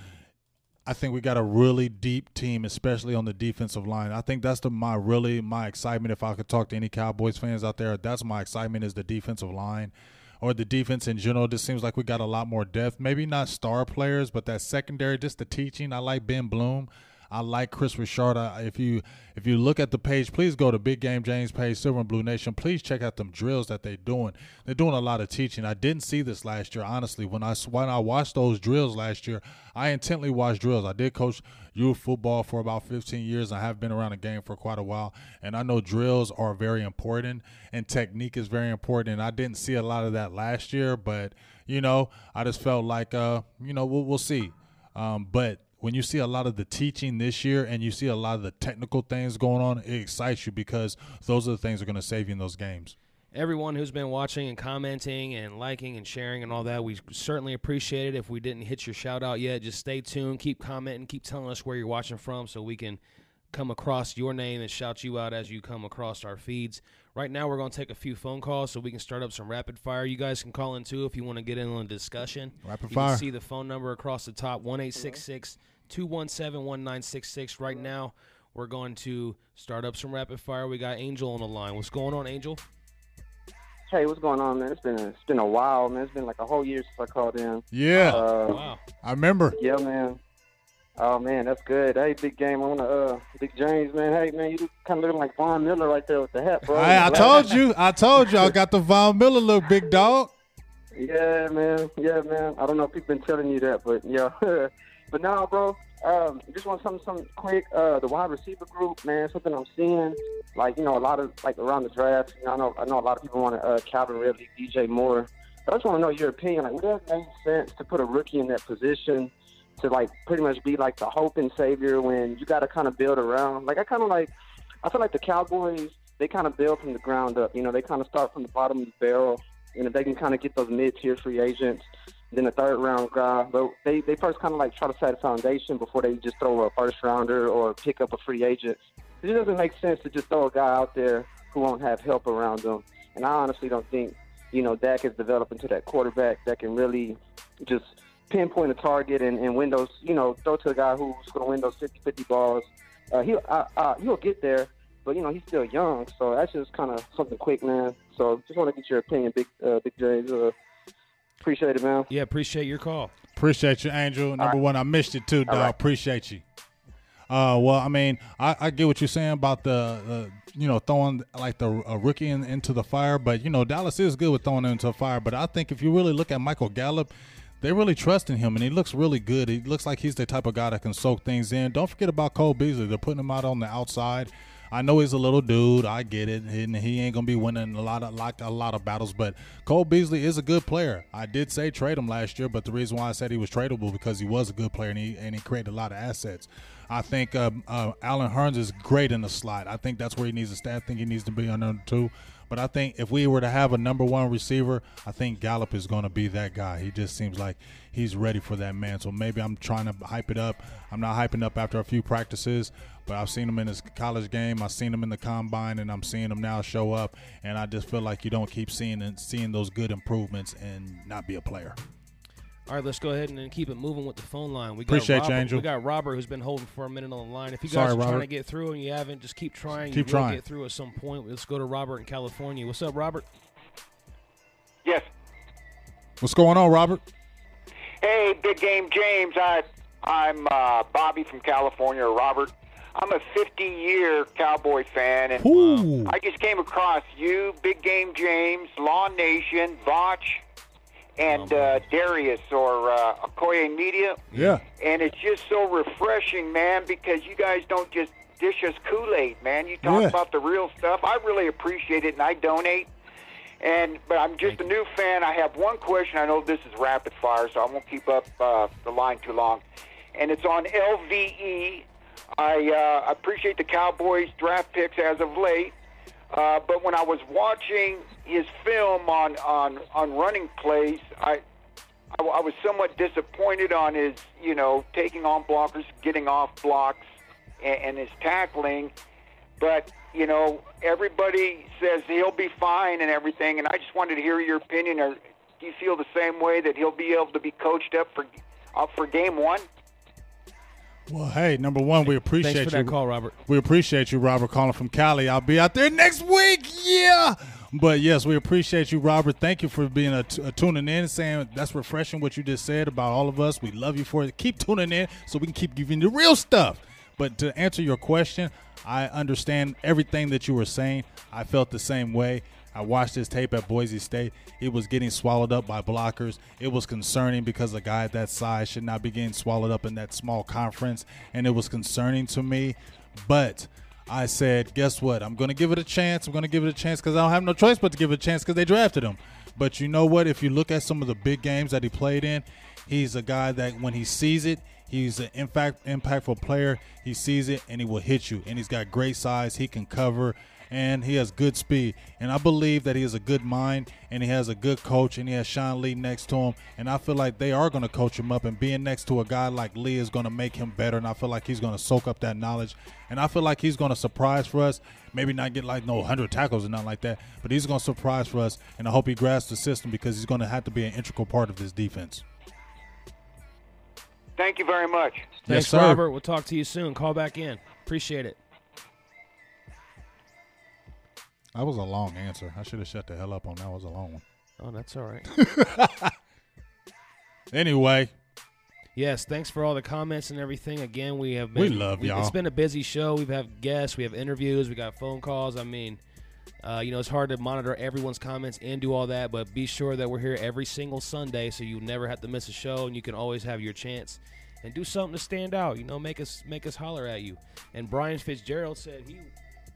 I think we got a really deep team, especially on the defensive line. I think that's the my really my excitement. If I could talk to any Cowboys fans out there, that's my excitement is the defensive line or the defense in general. Just seems like we got a lot more depth. Maybe not star players, but that secondary, just the teaching. I like Ben Bloom. I like Kris Richard. If you if you look at the page, please go to Big Game James page, Silver and Blue Nation. Please check out them drills that they're doing. They're doing a lot of teaching. I didn't see this last year, honestly. When I when I watched those drills last year, I intently watched drills. I did coach youth football for about 15 years. I have been around the game for quite a while, and I know drills are very important and technique is very important. And I didn't see a lot of that last year, but you know, I just felt like uh, you know, we'll, we'll see. Um, but when you see a lot of the teaching this year and you see a lot of the technical things going on, it excites you because those are the things that are going to save you in those games. Everyone who's been watching and commenting and liking and sharing and all that, we certainly appreciate it. If we didn't hit your shout out yet, just stay tuned, keep commenting, keep telling us where you're watching from so we can come across your name and shout you out as you come across our feeds. Right now, we're going to take a few phone calls so we can start up some rapid fire. You guys can call in too if you want to get in on a discussion. Rapid you fire. can see the phone number across the top 1 217 1966. Right now, we're going to start up some rapid fire. We got Angel on the line. What's going on, Angel? Hey, what's going on, man? It's been a, it's been a while, man. It's been like a whole year since I called in. Yeah, Uh, Wow. I remember. yeah, man. Oh man, that's good. Hey, big game on the uh, big James, man. Hey, man, you kind of looking like Von Miller right there with the hat, bro. I, I told you. I told you. I got the Von Miller look, big dog. Yeah, man. Yeah, man. I don't know if people been telling you that, but yeah. but now, bro, um, just want something, something quick. Uh, the wide receiver group, man, something I'm seeing, like you know, a lot of like around the draft. You know, I know, I know a lot of people want to uh, Calvin Ridley, DJ Moore. But I just want to know your opinion. Like, would that make sense to put a rookie in that position to like pretty much be like the hope and savior when you got to kind of build around? Like, I kind of like, I feel like the Cowboys they kind of build from the ground up. You know, they kind of start from the bottom of the barrel, and if they can kind of get those mid-tier free agents, then a third round guy. But they they first kind of like try to set a foundation before they just throw a first rounder or pick up a free agent. It just doesn't make sense to just throw a guy out there who won't have help around them. And I honestly don't think you know Dak is developing to that quarterback that can really just pinpoint a target and, and win those, you know, throw to a guy who's going to win those 50-50 balls. Uh, he, uh, uh, he'll get there, but, you know, he's still young. So that's just kind of something quick, man. So just want to get your opinion, Big uh, Big James. Uh, appreciate it, man. Yeah, appreciate your call. Appreciate you, Angel. Number right. one, I missed you too, dog. right. Appreciate you. Uh, well, I mean, I, I get what you're saying about the, the you know, throwing like the a rookie in, into the fire, but you know, Dallas is good with throwing them into the fire. But I think if you really look at Michael Gallup, they really trust in him, and he looks really good. He looks like he's the type of guy that can soak things in. Don't forget about Cole Beasley. They're putting him out on the outside. I know he's a little dude. I get it, and he ain't gonna be winning a lot of like a lot of battles. But Cole Beasley is a good player. I did say trade him last year, but the reason why I said he was tradable because he was a good player and he and he created a lot of assets. I think uh, uh, Allen Hurns is great in the slot. I think that's where he needs to stay. I think he needs to be on number two. But I think if we were to have a number one receiver, I think Gallup is going to be that guy. He just seems like he's ready for that man. So maybe I'm trying to hype it up. I'm not hyping up after a few practices, but I've seen him in his college game. I've seen him in the combine, and I'm seeing him now show up. And I just feel like you don't keep seeing and seeing those good improvements and not be a player. All right, let's go ahead and keep it moving with the phone line. We got Appreciate Robert, you, Angel. We got Robert who's been holding for a minute on the line. If you guys Sorry, are trying to get through and you haven't, just keep trying. Keep you will trying. get through at some point. Let's go to Robert in California. What's up, Robert? Yes. What's going on, Robert? Hey, big game James. I I'm uh, Bobby from California, Robert. I'm a 50 year Cowboy fan, and Ooh. I just came across you, Big Game James, Lawn Nation, Vach, and uh, Darius or uh, Okoye Media, Yeah. and it's just so refreshing, man, because you guys don't just dish us Kool Aid, man. You talk Yeah. about the real stuff. I really appreciate it, and I donate. And but I'm just a new fan. I have one question. I know this is rapid fire, so I won't keep up uh, the line too long. And it's on LVE. I uh, appreciate the Cowboys draft picks as of late, uh, but when I was watching his film on on on running plays, I I, was somewhat disappointed on his, you know, taking on blockers, getting off blocks, and, and his tackling. But you know, everybody says he'll be fine and everything, and I just wanted to hear your opinion. Or do you feel the same way that he'll be able to be coached up for up for game one? Well, hey, number one, we appreciate Thanks for you. that call, Robert. We appreciate you, Robert, calling from Cali. I'll be out there next week. Yeah. But yes, we appreciate you, Robert. Thank you for being a, uh tuning in, saying that's refreshing what you just said about all of us. We love you for it. Keep tuning in so we can keep giving you the real stuff. But to answer your question, I understand everything that you were saying. I felt the same way. I watched his tape at Boise State. It was getting swallowed up by blockers. It was concerning because a guy that size should not be getting swallowed up in that small conference. And it was concerning to me. But I said, guess what? I'm going to give it a chance. I'm going to give it a chance because I don't have no choice but to give it a chance because they drafted him. But you know what? If you look at some of the big games that he played in, he's a guy that when he sees it, he's an in fact impactful player. He sees it and he will hit you. And he's got great size. He can cover and he has good speed. And I believe that he has a good mind and he has a good coach and he has Sean Lee next to him. And I feel like they are going to coach him up and being next to a guy like Lee is going to make him better. And I feel like he's going to soak up that knowledge. And I feel like he's going to surprise for us. Maybe not get like no 100 tackles or nothing like that, but he's going to surprise for us. And I hope he grasps the system because he's going to have to be an integral part of this defense. Thank you very much. Thanks, sir. Robert. We'll talk to you soon. Call back in. Appreciate it. That was a long answer. I should have shut the hell up on that. Was a long one. Oh, that's all right. Anyway, Yes, thanks for all the comments and everything. Again, we have been We been love y'all. It's been a busy show. We've had guests, we have interviews, we got phone calls. I mean, uh, you know, it's hard to monitor everyone's comments and do all that, but be sure that we're here every single Sunday, so you never have to miss a show, and you can always have your chance and do something to stand out. You know, make us make us holler at you. And Brian Fitzgerald said he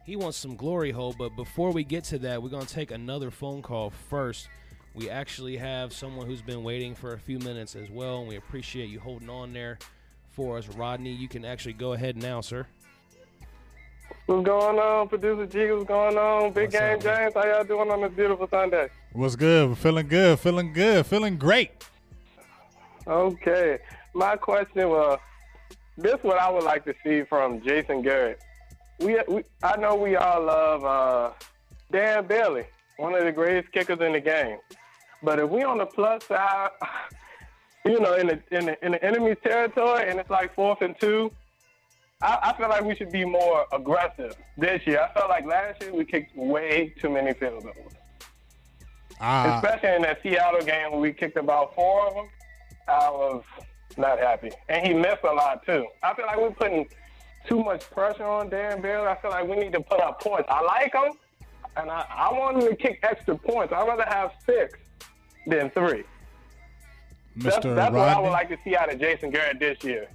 he wants some glory hole, but before we get to that, we're gonna take another phone call first. We actually have someone who's been waiting for a few minutes as well, and we appreciate you holding on there for us. Rodney, you can actually go ahead now, sir. What's going on, producer G? What's going on, Big What's Game up. James? How y'all doing on this beautiful Sunday? what's good? We're feeling good. Feeling good. Feeling great. Okay, my question was, this what I would like to see from Jason Garrett. We, we I know we all love uh, Dan Bailey, one of the greatest kickers in the game. But if we on the plus side, you know, in the in the, in the enemy's territory, and it's like fourth and two, I, I feel like we should be more aggressive this year. I felt like last year we kicked way too many field goals. Ah, Especially in that Seattle game where we kicked about four of them, I was not happy. And he missed a lot too. I feel like we're putting too much pressure on Darren Bailey. I feel like we need to put up points. I like him, and I, I want him to kick extra points. I'd rather have six than three. That's, Mr. that's what I would like to see out of Jason Garrett this year.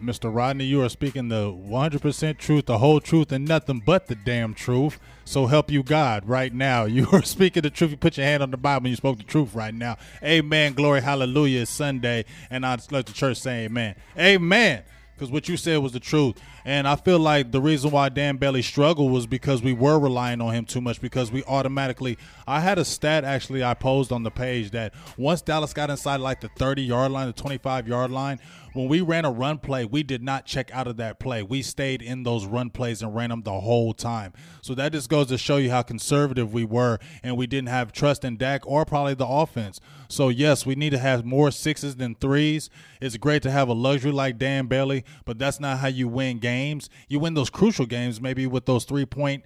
Mr. Rodney, you are speaking the 100% truth, the whole truth, and nothing but the damn truth. So help you God right now. You are speaking the truth. You put your hand on the Bible and you spoke the truth right now. Amen. Glory. Hallelujah. It's Sunday. And I just let the church say amen. Amen. Because what you said was the truth. And I feel like the reason why Dan Bailey struggled was because we were relying on him too much because we automatically. I had a stat actually I posed on the page that once Dallas got inside like the 30 yard line, the 25 yard line, when we ran a run play, we did not check out of that play. We stayed in those run plays and ran them the whole time. So that just goes to show you how conservative we were, and we didn't have trust in Dak or probably the offense. So yes, we need to have more sixes than threes. It's great to have a luxury like Dan Bailey, but that's not how you win games. You win those crucial games maybe with those three point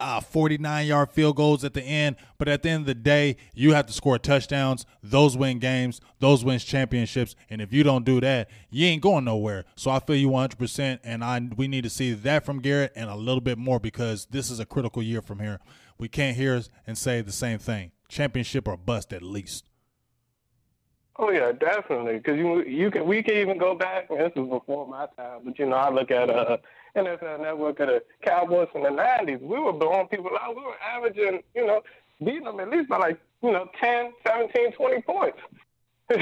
uh, 49 yard field goals at the end. But at the end of the day, you have to score touchdowns. Those win games. Those wins championships. And if you don't do that, you ain't going nowhere. So I feel you 100%. And I we need to see that from Garrett and a little bit more because this is a critical year from here. We can't hear and say the same thing. Championship or bust at least. Oh yeah, definitely. Because you you can we can even go back. This is before my time, but you know I look at uh NFL Network of the Cowboys in the '90s. We were blowing people out. We were averaging, you know, beating them at least by like you know 10, 17, 20 points.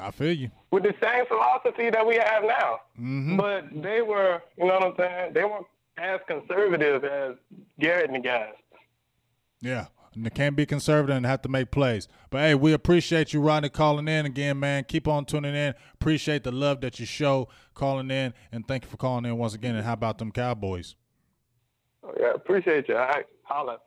I feel you. With the same philosophy that we have now. Mm-hmm. But they were, you know what I'm saying? They weren't as conservative as Garrett and the guys. Yeah. And they can't be conservative and have to make plays. But hey, we appreciate you, Rodney, calling in again, man. Keep on tuning in. Appreciate the love that you show calling in, and thank you for calling in once again. And how about them Cowboys? Oh, yeah, appreciate you. All right, holla.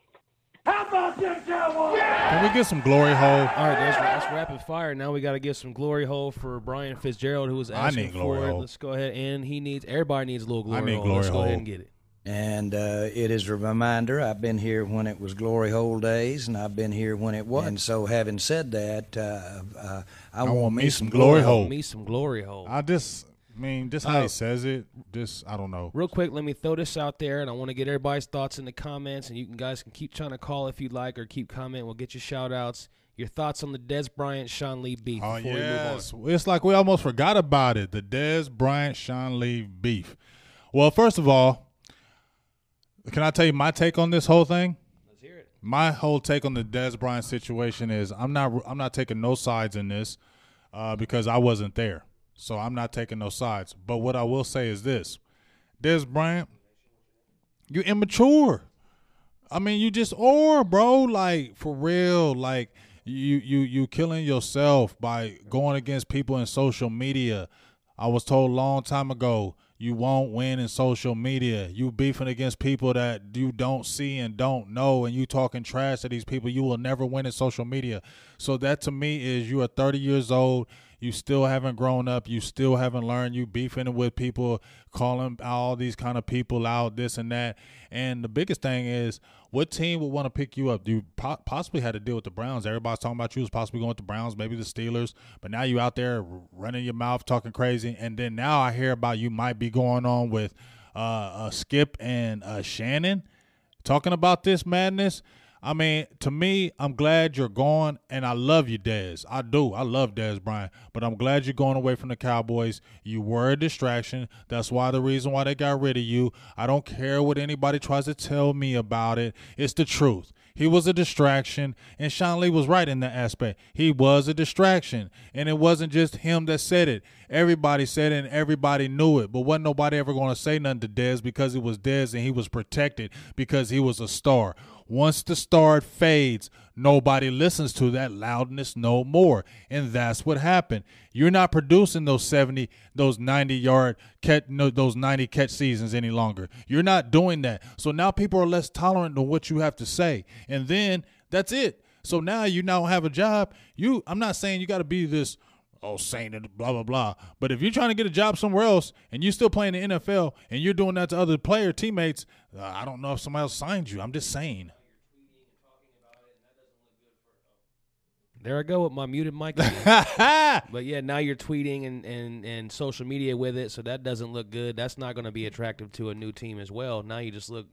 How about them Cowboys? Yeah! Can we get some glory hole? All right, that's, that's rapid fire. Now we got to get some glory hole for Brian Fitzgerald, who was asking I need glory for it. hole. Let's go ahead and he needs. Everybody needs a little glory I need hole. glory Let's go ahead and get it. And uh, it is a reminder. I've been here when it was glory hole days, and I've been here when it was. And so, having said that, uh, uh, I, want me some glory hole. Me some glory hole. I just, I mean, just how he says it, just, I don't know. Real quick, let me throw this out there, and I want to get everybody's thoughts in the comments. And you can, guys can keep trying to call if you'd like, or keep commenting. We'll get your shout outs. Your thoughts on the Dez Bryant Sean Lee beef Oh, before yes. It's like we almost forgot about it. The Dez Bryant Sean Lee beef. Well, first of all, can I tell you my take on this whole thing? Let's hear it. my whole take on the Dez Bryant situation is I'm not I'm not taking no sides in this uh, because I wasn't there, so I'm not taking no sides. But what I will say is this: Dez Bryant, you immature. I mean, you just are, bro. Like for real. Like you you you killing yourself by going against people in social media. I was told a long time ago you won't win in social media. You beefing against people that you don't see and don't know, and you talking trash to these people. You will never win in social media. So that to me is you are 30 years old. You still haven't grown up. You still haven't learned. You beefing with people, calling all these kind of people out, this and that. And the biggest thing is, what team would want to pick you up? You po- possibly had to deal with the Browns. Everybody's talking about you was possibly going with the Browns, maybe the Steelers. But now you out there running your mouth, talking crazy. And then now I hear about you might be going on with uh, uh, Skip and uh, Shannon talking about this madness. I mean, to me, I'm glad you're gone, and I love you, Dez. I do. I love Dez Bryant, but I'm glad you're going away from the Cowboys. You were a distraction. That's why the reason why they got rid of you. I don't care what anybody tries to tell me about it. It's the truth. He was a distraction, and Sean Lee was right in that aspect. He was a distraction, and it wasn't just him that said it. Everybody said it, and everybody knew it. But wasn't nobody ever going to say nothing to Dez because it was Dez, and he was protected because he was a star. Once the star fades, nobody listens to that loudness no more. And that's what happened. You're not producing those 70, those 90 yard catch, no, those 90 catch seasons any longer. You're not doing that. So now people are less tolerant to what you have to say. And then that's it. So now you now have a job. You I'm not saying you got to be this oh saint and blah blah blah. But if you're trying to get a job somewhere else and you're still playing in the NFL and you're doing that to other player teammates, uh, I don't know if somebody else signed you. I'm just saying. There I go with my muted mic. but yeah, now you're tweeting and, and, and social media with it, so that doesn't look good. That's not going to be attractive to a new team as well. Now you just look,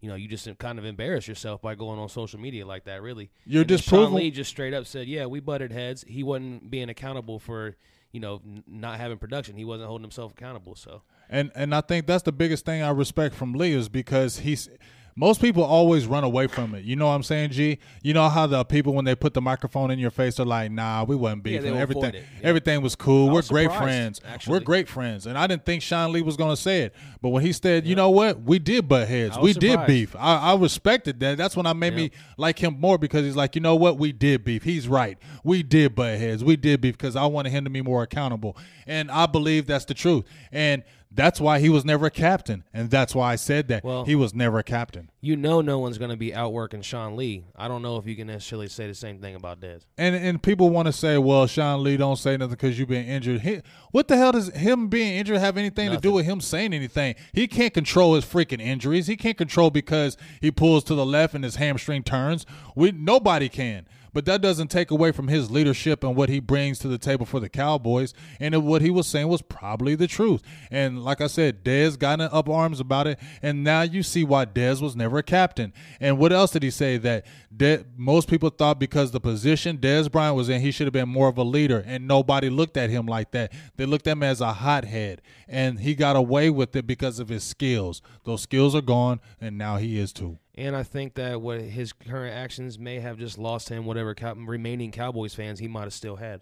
you know, you just kind of embarrass yourself by going on social media like that. Really, You're And disproving- Sean Lee just straight up said, "Yeah, we butted heads. He wasn't being accountable for." You know, n- not having production, he wasn't holding himself accountable. So, And and I think that's the biggest thing I respect from Lee is because he's most people always run away from it. You know what I'm saying, G? You know how the people when they put the microphone in your face are like, "Nah, we wasn't Yeah, beefing. will everything yeah. everything was cool. I We're was great friends. actually. We're great friends." And I didn't think Sean Lee was going to say it, but when he said, "You know what? We did butt heads. We was did beef." I, I respected that. That's when I made me like him more because he's like, "You know what? We did beef. He's right. We did butt heads. We did beef because I wanted him to be more accountable." And I believe that's the truth. And that's why he was never a captain, and that's why I said that Well- he was never a captain. you know, no one's going to be outworking Sean Lee. I don't know if you can necessarily say the same thing about Dez. And and people want to say, well, Sean Lee don't say nothing because you've been injured. He, what the hell does him being injured have anything to do with him saying anything? He can't control his freaking injuries. He can't control because he pulls to the left and his hamstring turns. We nobody can. But that doesn't take away from his leadership and what he brings to the table for the Cowboys. And what he was saying was probably the truth. And like I said, Dez got in up arms about it. And now you see why Dez was never a captain. And what else did he say? That De- most people thought because the position Dez Bryant was in, he should have been more of a leader. And nobody looked at him like that. They looked at him as a hothead. And he got away with it because of his skills. Those skills are gone, and now he is too. And I think that what his current actions may have just lost him whatever cow- remaining Cowboys fans he might have still had.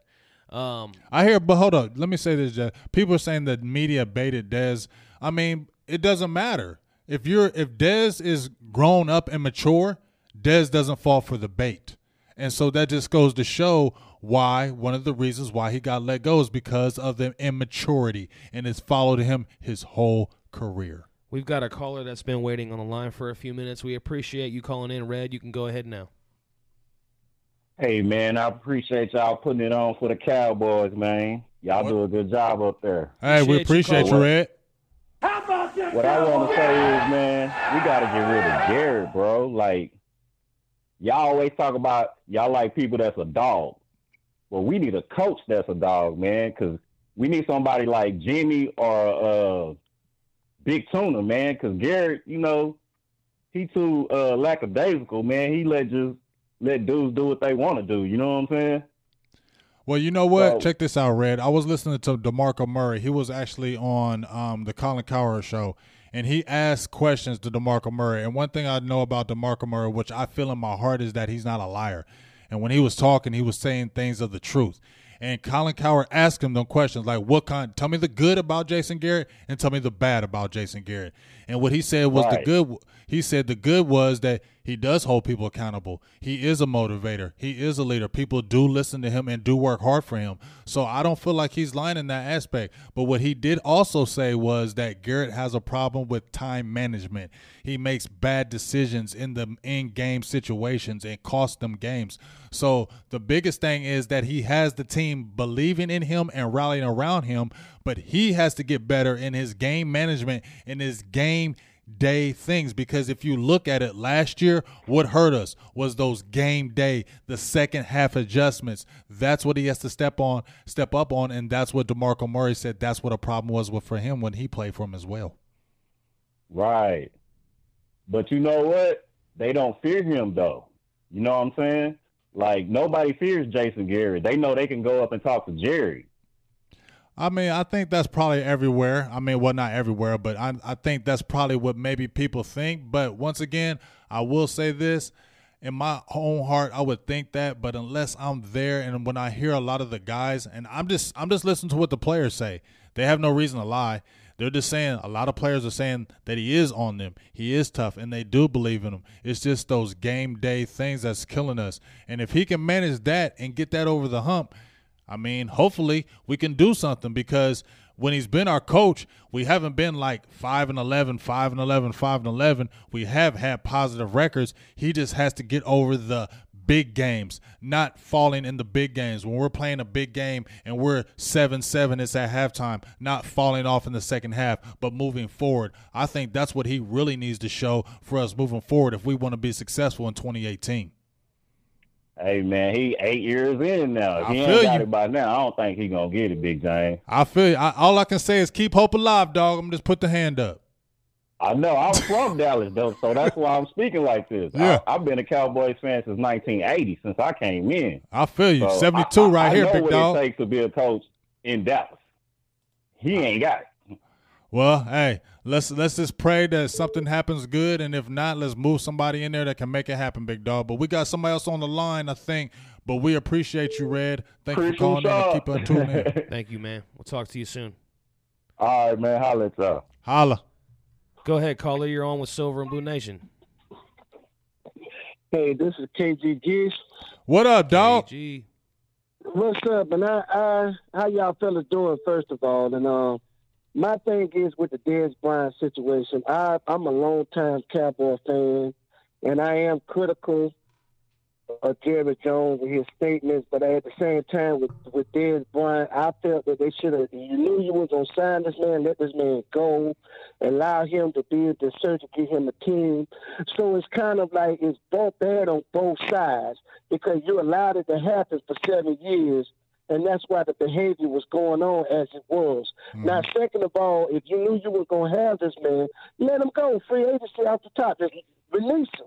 Um, I hear, but hold up. Let me say this, Jeff. People are saying that media baited Dez. I mean, it doesn't matter. If you're if Dez is grown up and mature, Dez doesn't fall for the bait. And so that just goes to show why one of the reasons why he got let go is because of the immaturity and it's followed him his whole career. We've got a caller that's been waiting on the line for a few minutes. We appreciate you calling in, Red. You can go ahead now. Hey man, I appreciate y'all putting it on for the Cowboys, man. Y'all What? do a good job up there. Hey, we Appreciate you appreciate you, calling. Red. What I want to say is, man, we got to get rid of Garrett, bro. Like, y'all always talk about y'all like people that's a dog. Well, we need a coach that's a dog, man, because we need somebody like Jimmy or uh, Big Tuna, man. Because Garrett, you know, he too uh, lackadaisical, man. He let just let dudes do what they want to do. You know what I'm saying? Well, you know what? So- Check this out, Red. I was listening to DeMarco Murray. He was actually on um, the Colin Cowherd show, and he asked questions to DeMarco Murray. And one thing I know about DeMarco Murray, which I feel in my heart, is that he's not a liar. And when he was talking, he was saying things of the truth. And Colin Cowherd asked him them questions like, "What kind? Tell me the good about Jason Garrett, and tell me the bad about Jason Garrett." And what he said was the good. He said the good was that he does hold people accountable. He is a motivator. He is a leader. People do listen to him and do work hard for him. So I don't feel like he's lying in that aspect. But what he did also say was that Garrett has a problem with time management. He makes bad decisions in the in game situations and cost them games. So the biggest thing is that he has the team believing in him and rallying around him, but he has to get better in his game management and his game day things because if you look at it last year what hurt us was those game day the second half adjustments that's what he has to step on step up on and that's what DeMarco Murray said that's what a problem was with for him when he played for him as well Right. But you know what? They don't fear him though. You know what I'm saying? Like nobody fears Jason Garrett. They know they can go up and talk to Jerry. I mean, I think that's probably everywhere. I mean, well, not everywhere, but I, I think that's probably what maybe people think. But once again, I will say this in my own heart, I would think that, but unless I'm there and when I hear a lot of the guys, and I'm just I'm just listening to what the players say. They have no reason to lie. They're just saying a lot of players are saying that he is on them. He is tough, and they do believe in him. It's just those game day things that's killing us. And if he can manage that and get that over the hump, I mean, hopefully we can do something because when he's been our coach, we haven't been like 5 and 11, 5 and 11, 5 and 11. We have had positive records. He just has to get over the big games, not falling in the big games. When we're playing a big game and we're 7 7, it's at halftime, not falling off in the second half, but moving forward. I think that's what he really needs to show for us moving forward if we want to be successful in 2018. Hey man, he eight years in now. If I he feel ain't got you. it by now, I don't think he gonna get it, Big James. I feel you. I, all I can say is keep hope alive, dog. I'm just put the hand up. I know I'm from Dallas though, so that's why I'm speaking like this. Yeah. I, have been a Cowboys fan since 1980, since I came in. I feel you. So 72 I, I, right I here, know big what dog. it takes to be a coach in Dallas. He ain't got it. Well, hey, let's let's just pray that something happens good, and if not, let's move somebody in there that can make it happen, big dog. But we got somebody else on the line, I think. But we appreciate you, Red. Thank you for Appreciate calling in and y'all. keep on tuning in. Thank you, man. We'll talk to you soon. All right, man. Holla at y'all. Holla. Go ahead, caller. You're on with Silver and Blue Nation. Hey, this is KG Gish. What up, dog? KG. What's up? And I, I, how y'all fellas doing? First of all, and um, my thing is with the Dez Bryant situation. I, I'm a longtime Cowboy fan, and I am critical of Jerry Jones and his statements. But at the same time, with with Dez Bryant, I felt that they should have. You knew you was gonna sign this man, let this man go, allow him to be the surgeon, give him a team. So it's kind of like it's both bad on both sides because you allowed it to happen for seven years. And that's why the behavior was going on as it was. Mm-hmm. Now, second of all, if you knew you were going to have this man, let him go. Free agency off the top. Just release him.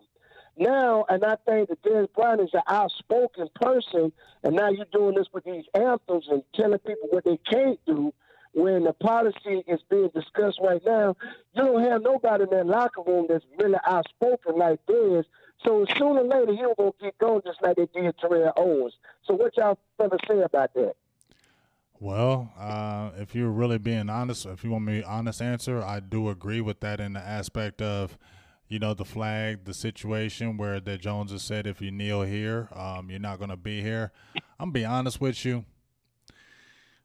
Now, and I think that Dennis Brown is an outspoken person, and now you're doing this with these anthems and telling people what they can't do when the policy is being discussed right now. You don't have nobody in that locker room that's really outspoken like this. So sooner or later, he will go get going just like they did Terrell Owens. So what y'all fellas say about that? Well, uh, if you're really being honest, if you want me honest answer, I do agree with that in the aspect of, you know, the flag, the situation where that Jones has said if you kneel here, um, you're not going to be here. I'm be honest with you.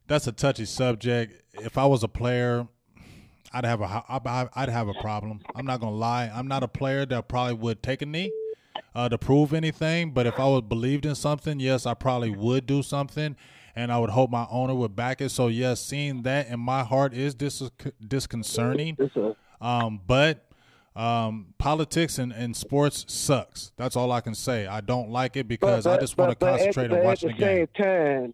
That's a touchy subject. If I was a player, I'd have a I'd have a problem. I'm not gonna lie. I'm not a player that probably would take a knee uh, to prove anything. But if I was believed in something, yes, I probably would do something, and I would hope my owner would back it. So yes, seeing that in my heart is dis- disconcerting. Um, but um, politics and, and sports sucks. That's all I can say. I don't like it because I just want to concentrate but on watching at the game. the same time,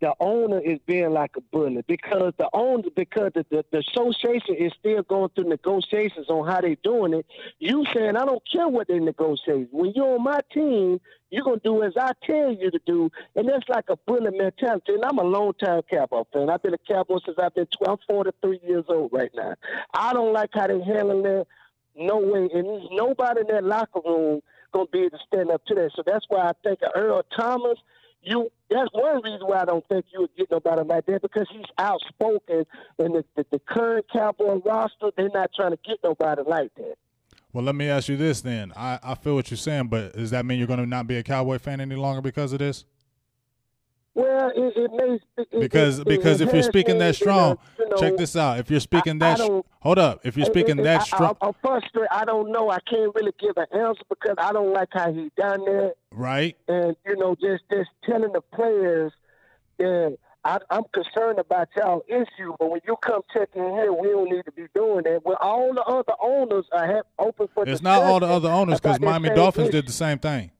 the owner is being like a bully because the owner because the, the, the association is still going through negotiations on how they're doing it. You saying I don't care what they negotiate. When you're on my team, you're gonna do as I tell you to do, and that's like a bully mentality. And I'm a long time Cowboy fan. I've been a Cowboy since I've been 12, I'm 43 years old right now. I don't like how they handling that. No way, and nobody in that locker room gonna be able to stand up to that. So that's why I think Earl Thomas, you that's one reason why I don't think you would get nobody like that because he's outspoken and the, the, the current Cowboy roster, they're not trying to get nobody like that. Well, let me ask you this then. I, I feel what you're saying, but does that mean you're going to not be a Cowboy fan any longer because of this? Well, it, it may it, Because it, because if you're speaking that strong, you know, check this out. If you're speaking I that, don't- hold up. If you're speaking I- that strong, I, am frustrated. I don't know. I can't really give an answer because I don't like how he done that. right? and you know, just just telling the players that I, I'm concerned about y'all issue, but when you come check in here, we don't need to be doing that. When all the other owners are have open for It's not all the other owners because Miami Dolphins issue. did the same thing.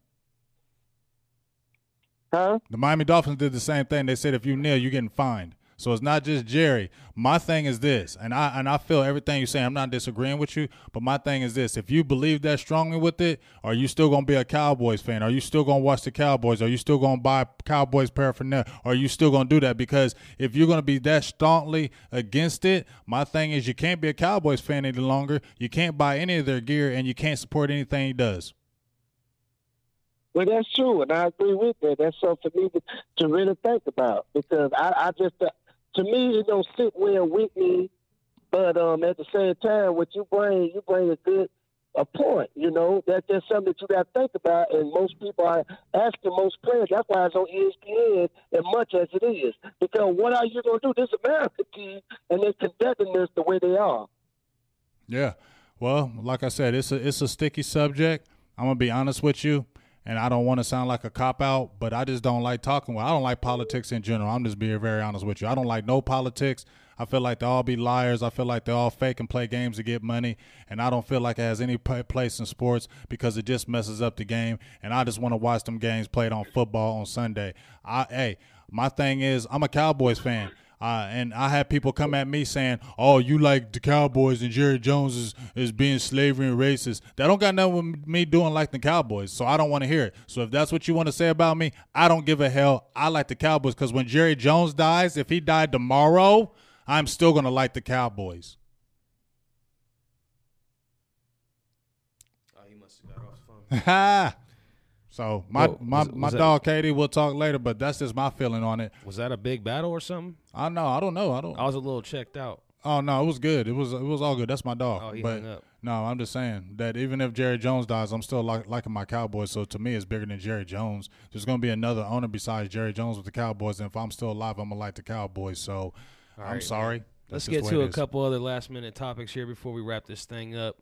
Huh? The Miami Dolphins did the same thing. They said if you kneel, you're getting fined. So it's not just Jerry. My thing is this, and I and I feel everything you're saying. I'm not disagreeing with you, but my thing is this: if you believe that strongly with it, are you still gonna be a Cowboys fan? Are you still gonna watch the Cowboys? Are you still gonna buy Cowboys paraphernalia? Are you still gonna do that? Because if you're gonna be that staunchly against it, my thing is you can't be a Cowboys fan any longer. You can't buy any of their gear, and you can't support anything he does. Well, that's true, and I agree with that. That's something for me to, to really think about because I, I just, uh, to me, it don't sit well with me. But um, at the same time, what you bring, you bring a good a point. You know, that that's something that you got to think about. And most people are asking most players. That's why it's on ESPN as much as it is. Because what are you going to do? This American team, and they're conducting this the way they are. Yeah. Well, like I said, it's a it's a sticky subject. I'm gonna be honest with you, and I don't want to sound like a cop out, but I just don't like talking. Well, I don't like politics in general. I'm just being very honest with you. I don't like no politics. I feel like they all be liars. I feel like they all fake and play games to get money, and I don't feel like it has any place in sports because it just messes up the game. And I just want to watch them games played on football on Sunday. I hey, my thing is I'm a Cowboys fan. Uh, and I had people come at me saying, "Oh, you like the Cowboys and Jerry Jones is, is being slavery and racist." That don't got nothing with me doing like the Cowboys, so I don't want to hear it. So if that's what you want to say about me, I don't give a hell. I like the Cowboys because when Jerry Jones dies, if he died tomorrow, I'm still gonna like the Cowboys. Oh, he must have got off the phone. so my Whoa, my, was my was that- dog Katie, we'll talk later, but that's just my feeling on it. Was that a big battle or something? I know, I don't know, I don't. I was a little checked out. Oh no, it was good. It was it was all good. That's my dog. Oh, he but hung up. no, I'm just saying that even if Jerry Jones dies, I'm still like liking my Cowboys. So to me, it's bigger than Jerry Jones. There's gonna be another owner besides Jerry Jones with the Cowboys, and if I'm still alive, I'm gonna like the Cowboys. So I'm right, sorry. Let's get to a couple other last minute topics here before we wrap this thing up.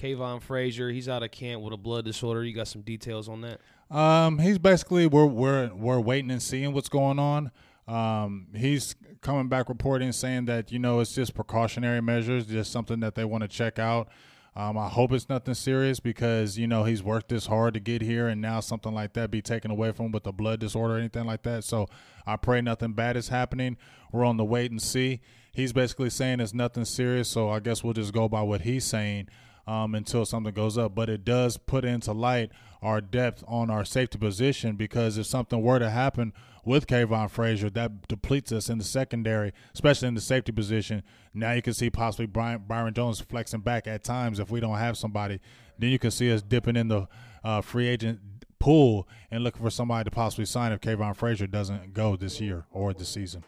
Kavon Frazier, he's out of camp with a blood disorder. You got some details on that? Um, he's basically we're we're we're waiting and seeing what's going on. Um, he's coming back reporting saying that you know it's just precautionary measures, just something that they want to check out. Um, I hope it's nothing serious because you know he's worked this hard to get here, and now something like that be taken away from him with a blood disorder or anything like that. So I pray nothing bad is happening. We're on the wait and see. He's basically saying it's nothing serious, so I guess we'll just go by what he's saying um, until something goes up. But it does put into light our depth on our safety position because if something were to happen with Kavon Frazier, that depletes us in the secondary, especially in the safety position. Now you can see possibly Brian, Byron Jones flexing back at times if we don't have somebody. Then you can see us dipping in the uh, free agent pool and looking for somebody to possibly sign if Kavon Frazier doesn't go this year or this season.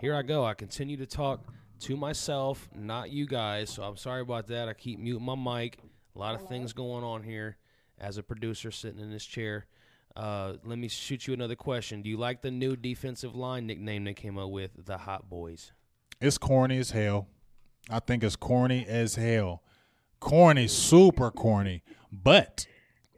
Here I go. I continue to talk to myself, not you guys. So I'm sorry about that. I keep muting my mic. A lot of things going on here as a producer sitting in this chair. Uh, let me shoot you another question. Do you like the new defensive line nickname they came up with, the Hot Boys? It's corny as hell. I think it's corny as hell. Corny, super corny. But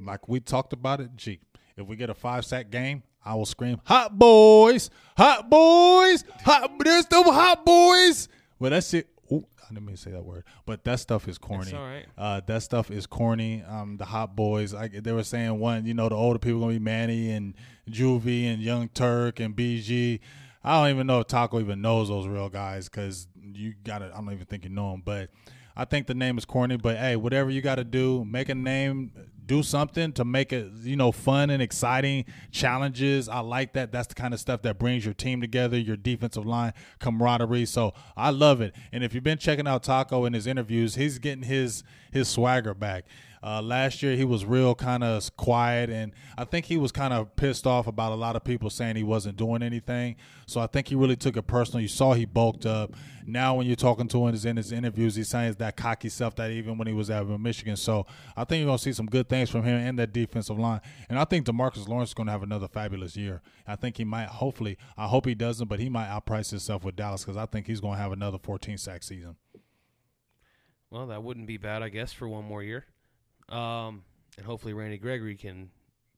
like we talked about it, gee, if we get a five sack game, I will scream, "Hot boys, hot boys, hot! There's the hot boys." Well, that's it. Ooh, I didn't mean to say that word, but that stuff is corny. all right. Uh, that stuff is corny. Um, the hot boys, like they were saying, one, you know, the older people gonna be Manny and Juvie and Young Turk and BG. I don't even know if Taco even knows those real guys because you got to I don't even think you know them. But I think the name is corny. But hey, whatever you got to do, make a name, do something to make it you know fun and exciting challenges. I like that. That's the kind of stuff that brings your team together, your defensive line camaraderie. So I love it. And if you've been checking out Taco in his interviews, he's getting his his swagger back. Uh, last year he was real kind of quiet, and I think he was kind of pissed off about a lot of people saying he wasn't doing anything. So I think he really took it personal. You saw he bulked up. Now when you're talking to him in his interviews, he's saying that cocky self that even when he was at Michigan. So I think you're gonna see some good things from him and that defensive line. And I think Demarcus Lawrence is gonna have another fabulous year. I think he might. Hopefully, I hope he doesn't, but he might outprice himself with Dallas because I think he's gonna have another 14 sack season. Well, that wouldn't be bad, I guess, for one more year. Um, and hopefully Randy Gregory can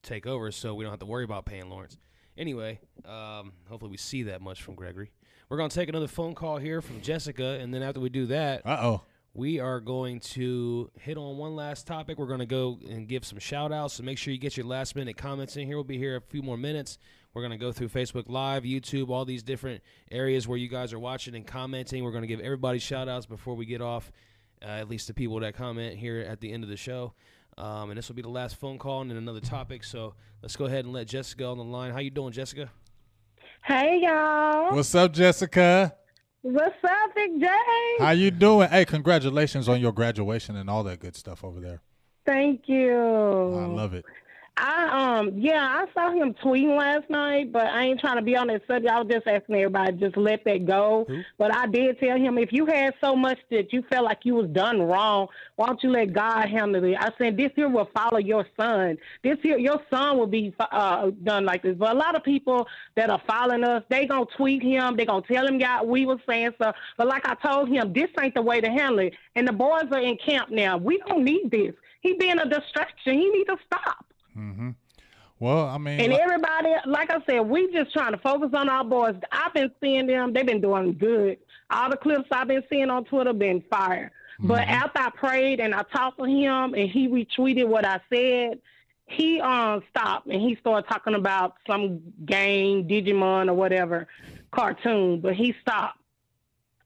take over so we don't have to worry about paying Lawrence. Anyway, um, hopefully we see that much from Gregory. We're going to take another phone call here from Jessica, and then after we do that, Uh oh. we are going to hit on one last topic. We're going to go and give some shout outs. So make sure you get your last minute comments in here. We'll be here a few more minutes. We're going to go through Facebook Live, YouTube, all these different areas where you guys are watching and commenting. We're going to give everybody shout outs before we get off, uh, at least the people that comment here at the end of the show. Um, and this will be the last phone call and then another topic. So let's go ahead and let Jessica on the line. How you doing, Jessica? Hey y'all. What's up, Jessica? What's up, Big J? How you doing? Hey, congratulations on your graduation and all that good stuff over there. Thank you. I love it. I um yeah, I saw him tweeting last night, but I ain't trying to be on that subject. I was just asking everybody just let that go. But I did tell him if you had so much that you felt like you was done wrong, why don't you let God handle it? I said this here will follow your son. This here your son will be uh, done like this. But a lot of people that are following us, they gonna tweet him. They gonna tell him yeah we was saying stuff. But like I told him, this ain't the way to handle it. And the boys are in camp now. We don't need this. He being a distraction. He need to stop. Mm-hmm. Well, I mean, And like- everybody, like I said, we just trying to focus on our boys. I've been seeing them; they've been doing good. All the clips I've been seeing on Twitter been fire. But after I prayed and I talked to him, and he retweeted what I said, he um stopped and he started talking about some game, Digimon or whatever cartoon, but he stopped.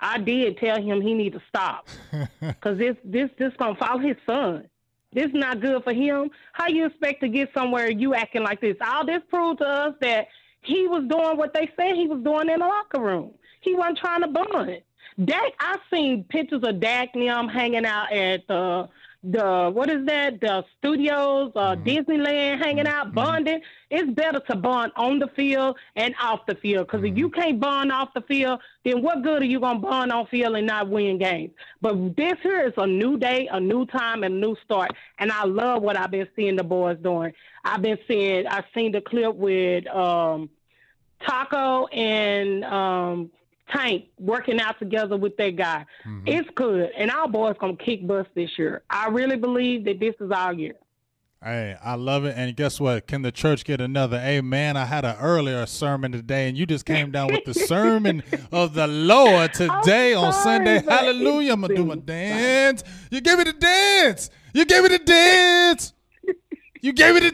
I did tell him he need to stop because this this this gonna follow his son. This is not good for him. How you expect to get somewhere you acting like this? All this proved to us that he was doing what they said he was doing in the locker room. He wasn't trying to bond. Dak, I seen pictures of Dak and hanging out at the the what is that? The studios, uh, mm-hmm. Disneyland, hanging out, mm-hmm. bonding. It's better to bond on the field and off the field. Because mm-hmm. if you can't bond off the field, then what good are you gonna bond on field and not win games? But this here is a new day, a new time, and a new start. And I love what I've been seeing the boys doing. I've been seeing. I've seen the clip with um, Taco and um, Tank working out together with that guy. Mm-hmm. It's good, and our boys gonna kick butt this year. I really believe that this is our year. Hey, I love it. And guess what? Can the church get another amen? I had an earlier sermon today, and you just came down with the sermon of the Lord today on Sunday. Hallelujah. I'm going to do my dance. You gave me the dance. You gave me the dance. You gave me the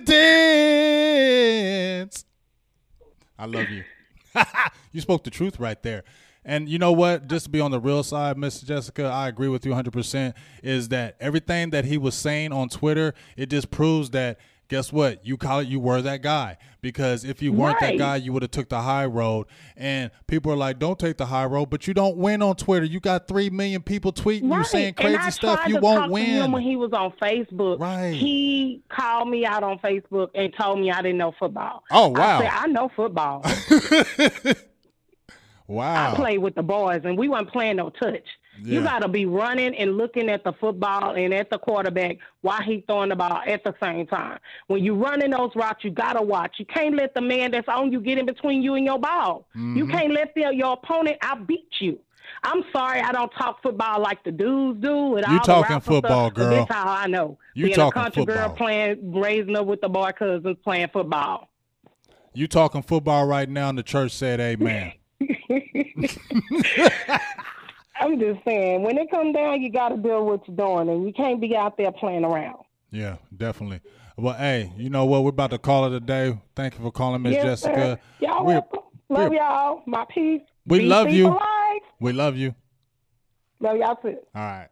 dance. I love you. you spoke the truth right there. And you know what? Just to be on the real side, Miss Jessica, I agree with you 100%. Is that everything that he was saying on Twitter, it just proves that guess what? You call it, you were that guy. Because if you weren't right. that guy, you would have took the high road. And people are like, don't take the high road, but you don't win on Twitter. You got three million people tweeting right. you saying crazy stuff. You won't win. when he was on Facebook, right? He called me out on Facebook and told me I didn't know football. Oh wow! I said I know football. wow! I played with the boys, and we weren't playing no touch. Yeah. You got to be running and looking at the football and at the quarterback while he's throwing the ball at the same time. When you running those routes, you got to watch. You can't let the man that's on you get in between you and your ball. Mm-hmm. You can't let the, your opponent outbeat you. I'm sorry, I don't talk football like the dudes do. You all talking football, stuff, girl? That's how I know. You Being talking a country football. girl playing, raising up with the boy cousins playing football. You talking football right now, and the church said, "Amen." I'm just saying, when it come down, you got to do what you're doing, and you can't be out there playing around. Yeah, definitely. Well, hey, you know what? We're about to call it a day. Thank you for calling, Miss yes, Jessica. Sir. Y'all we're, welcome. Love y'all. My peace. We Be love you. Alive. We love you. Love y'all too. All right.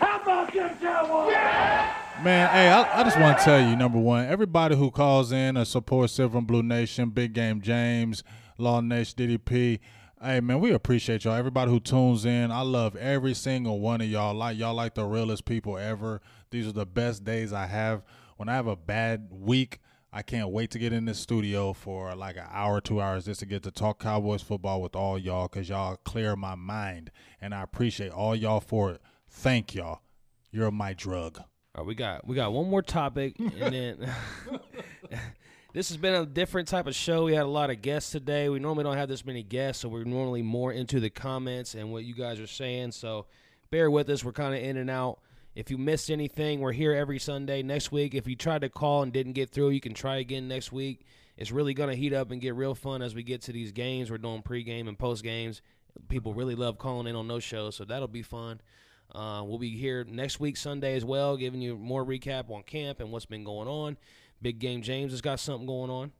How about them Cowboys? Yeah! Man, hey, I, I just want to tell you, number one, everybody who calls in or supports Silver and Blue Nation, Big Game James, Law Nation, DDP, Hey man, we appreciate y'all. Everybody who tunes in, I love every single one of y'all. Like y'all, like the realest people ever. These are the best days I have. When I have a bad week, I can't wait to get in this studio for like an hour, two hours, just to get to talk Cowboys football with all y'all, cause y'all clear my mind, and I appreciate all y'all for it. Thank y'all. You're my drug. All right, we got we got one more topic, and then. This has been a different type of show. We had a lot of guests today. We normally don't have this many guests, so we're normally more into the comments and what you guys are saying. So bear with us. We're kind of in and out. If you missed anything, we're here every Sunday. Next week, if you tried to call and didn't get through, you can try again next week. It's really going to heat up and get real fun as we get to these games. We're doing pregame and post games. People really love calling in on those shows, so that'll be fun. Uh, we'll be here next week, Sunday, as well, giving you more recap on camp and what's been going on. Big Game James has got something going on.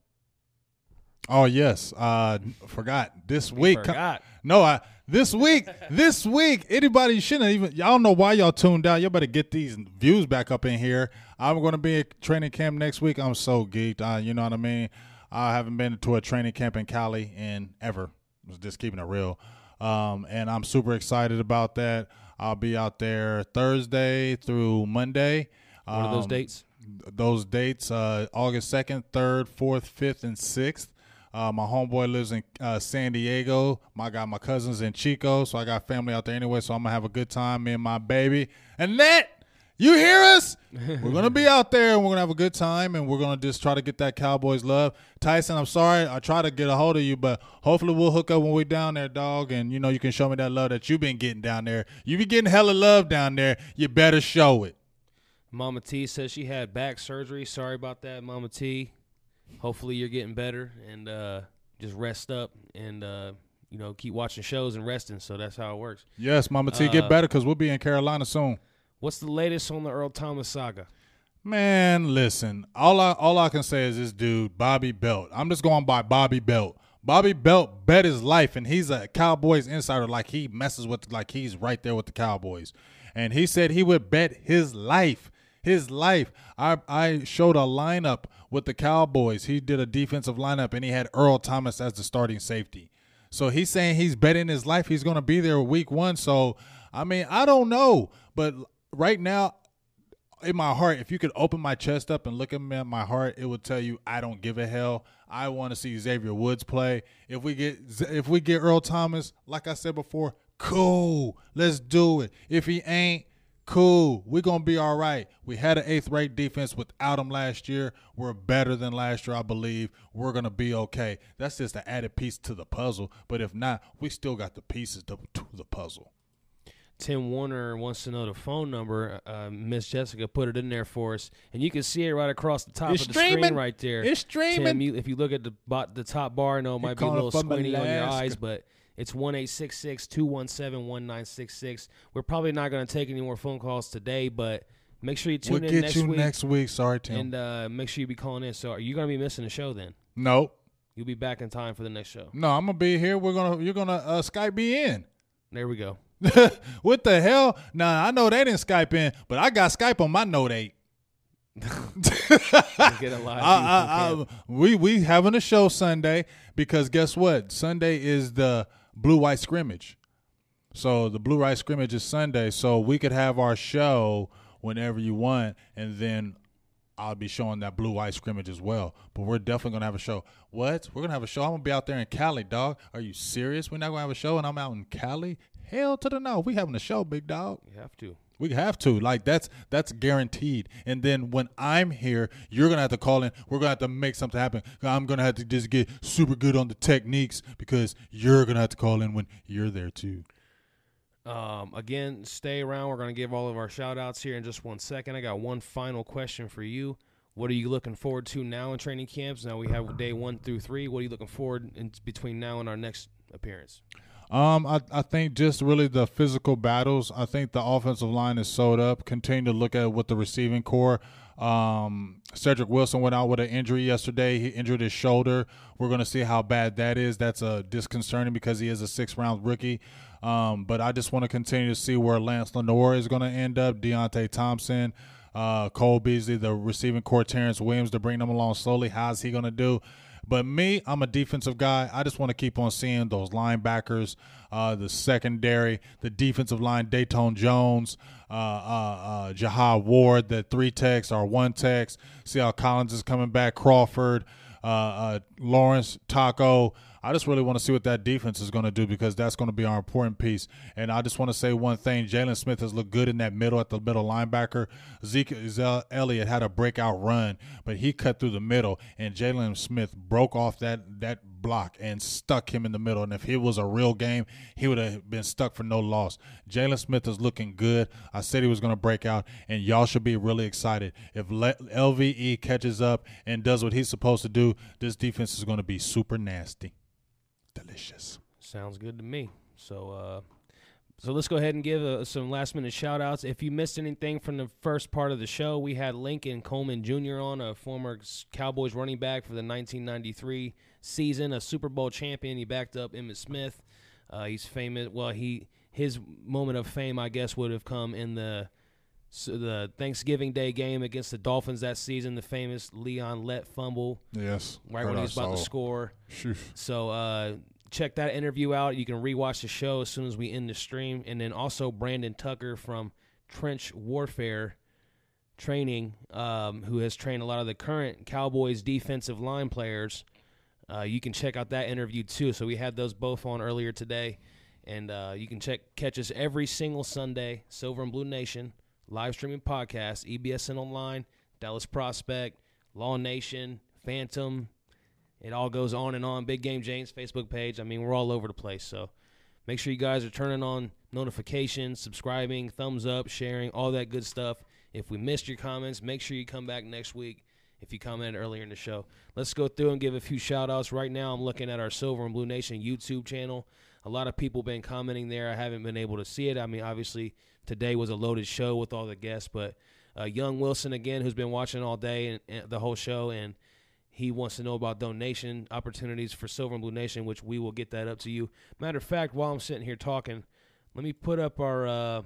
Oh yes, uh, forgot this week. Forgot. No, I this week, this week, anybody shouldn't even. Y'all don't know why y'all tuned out. Y'all better get these views back up in here. I'm going to be at training camp next week. I'm so geeked. Uh, you know what I mean. I haven't been to a training camp in Cali in ever. Was just keeping it real. Um, and I'm super excited about that. I'll be out there Thursday through Monday. What are those Um, dates? Those dates uh, August 2nd, 3rd, 4th, 5th, and 6th. Uh, my homeboy lives in uh, San Diego. My got my cousins in Chico, so I got family out there anyway. So I'm gonna have a good time, me and my baby. And that you hear us? we're gonna be out there and we're gonna have a good time, and we're gonna just try to get that Cowboys love. Tyson, I'm sorry, I try to get a hold of you, but hopefully we'll hook up when we're down there, dog. And you know you can show me that love that you've been getting down there. You be getting hella love down there. You better show it. Mama T says she had back surgery. Sorry about that, Mama T. Hopefully you're getting better and uh, just rest up and uh, you know keep watching shows and resting. So that's how it works. Yes, Mama T, get Uh, better because we'll be in Carolina soon. What's the latest on the Earl Thomas saga? Man, listen. All I all I can say is this dude, Bobby Belt. I'm just going by Bobby Belt. Bobby Belt bet his life, and he's a Cowboys insider. Like he messes with, like he's right there with the Cowboys. And he said he would bet his life, his life. I I showed a lineup with the Cowboys. He did a defensive lineup, and he had Earl Thomas as the starting safety. So he's saying he's betting his life. He's going to be there week one. So I mean, I don't know, but right now in my heart, if you could open my chest up and look at me at my heart, it would tell you I don't give a hell. I want to see Xavier Woods play. If we get if we get Earl Thomas, like I said before, cool. Let's do it. If he ain't, cool. We're gonna be all right. We had an eighth rate defense without him last year. We're better than last year, I believe. We're gonna be okay. That's just an added piece to the puzzle. But if not, we still got the pieces to, to the puzzle. Tim Warner wants to know the phone number. Uh, Miss Jessica put it in there for us, and you can see it right across the top It's of the streaming. screen right there. It's streaming. Tim, you, if you look at the bot, the top bar, I know it might be a little from squinty on your eyes, but it's one eight six six two one seven one nine six six. We're probably not going to take any more phone calls today, but make sure you tune in the video. We'll in get next you week. next week. Sorry, Tim. and uh, make sure you be calling in. So, are you going to be missing the show then? nope. You'll be back in time for the next show. No, I'm gonna be here. We're gonna you're gonna uh, Skype me in. There we go. what the hell? Nah, I know they didn't Skype in, but I got Skype on my Note eight. Get a live I- I- I- we we having a show Sunday because guess what? Sunday is the blue white scrimmage. So the blue white scrimmage is Sunday, so we could have our show whenever you want, and then I'll be showing that blue white scrimmage as well. But we're definitely gonna have a show. What? We're gonna have a show. I'm gonna be out there in Cali, dog. Are you serious? We're not gonna have a show, and I'm out in Cali. Hell to the no. We having a show, big dog. You have to. We have to. Like that's that's guaranteed. And then when I'm here, you're gonna have to call in. We're gonna have to make something happen. I'm gonna have to just get super good on the techniques because you're gonna have to call in when you're there too. Um, again, stay around. We're to give all of our shout outs here in just one second. I got one final question for you. What are you looking forward to now in training camps? Now we have day one through three. What are you looking forward in between now and our next appearance? Um, I, I think just really the physical battles. I think the offensive line is sewed up. Continue to look at what the receiving core. Um, Cedric Wilson went out with an injury yesterday. He injured his shoulder. We're going to see how bad that is. That's a disconcerting because he is a six round rookie. Um, but I just want to continue to see where Lance Lenoir is going to end up. Deonte Thompson, uh, Cole Beasley, the receiving core, Terrance Williams to bring them along slowly. How's he going to do? But me, I'm a defensive guy. I just want to keep on seeing those linebackers, uh, the secondary, the defensive line, Datone Jones, uh, uh, uh, Ward, the three techs or one techs. See how Collins is coming back, Crawford, uh, uh, Lawrence, Taco. I just really want to see what that defense is going to do because that's going to be our important piece. And I just want to say one thing: Jaylon Smith has looked good in that middle at the middle linebacker. Zeke Elliott had a breakout run, but he cut through the middle, and Jaylon Smith broke off that that block and stuck him in the middle. And if it was a real game, he would have been stuck for no loss. Jaylon Smith is looking good. I said he was going to break out, and y'all should be really excited. If LVE catches up and does what he's supposed to do, this defense is going to be super nasty. Delicious. Sounds good to me. So, uh, so let's go ahead and give uh, some last minute shout outs. If you missed anything from the first part of the show, we had Lincoln Coleman Jr. on, a former Cowboys running back for the 1993 season, a Super Bowl champion. He backed up Emmitt Smith. Uh, he's famous. Well, he his moment of fame, I guess, would have come in the so the Thanksgiving Day game against the Dolphins that season. The famous Leon Lett fumble. Yes, right when he was about to score. Phew. So uh, check that interview out. You can rewatch the show as soon as we end the stream, and then also Brandon Tucker from Trench Warfare Training, um, who has trained a lot of the current Cowboys defensive line players. Uh, you can check out that interview too. So we had those both on earlier today, and uh, you can check catch us every single Sunday. Silver and Blue Nation live streaming podcast, E EBSN Online, Dallas Prospect, Law Nation, Phantom. It all goes on and on. Big Game James Facebook page. I mean, we're all over the place. So make sure you guys are turning on notifications, subscribing, thumbs up, sharing, all that good stuff. If we missed your comments, make sure you come back next week if you commented earlier in the show. Let's go through and give a few shout outs. Right now, I'm looking at our Silver and Blue Nation YouTube channel. A lot of people been commenting there. I haven't been able to see it. I mean, obviously, today was a loaded show with all the guests, but uh, Young Wilson again, who's been watching all day and, and the whole show, and he wants to know about donation opportunities for Silver and Blue Nation, which we will get that up to you. Matter of fact, while I'm sitting here talking, let me put up our uh,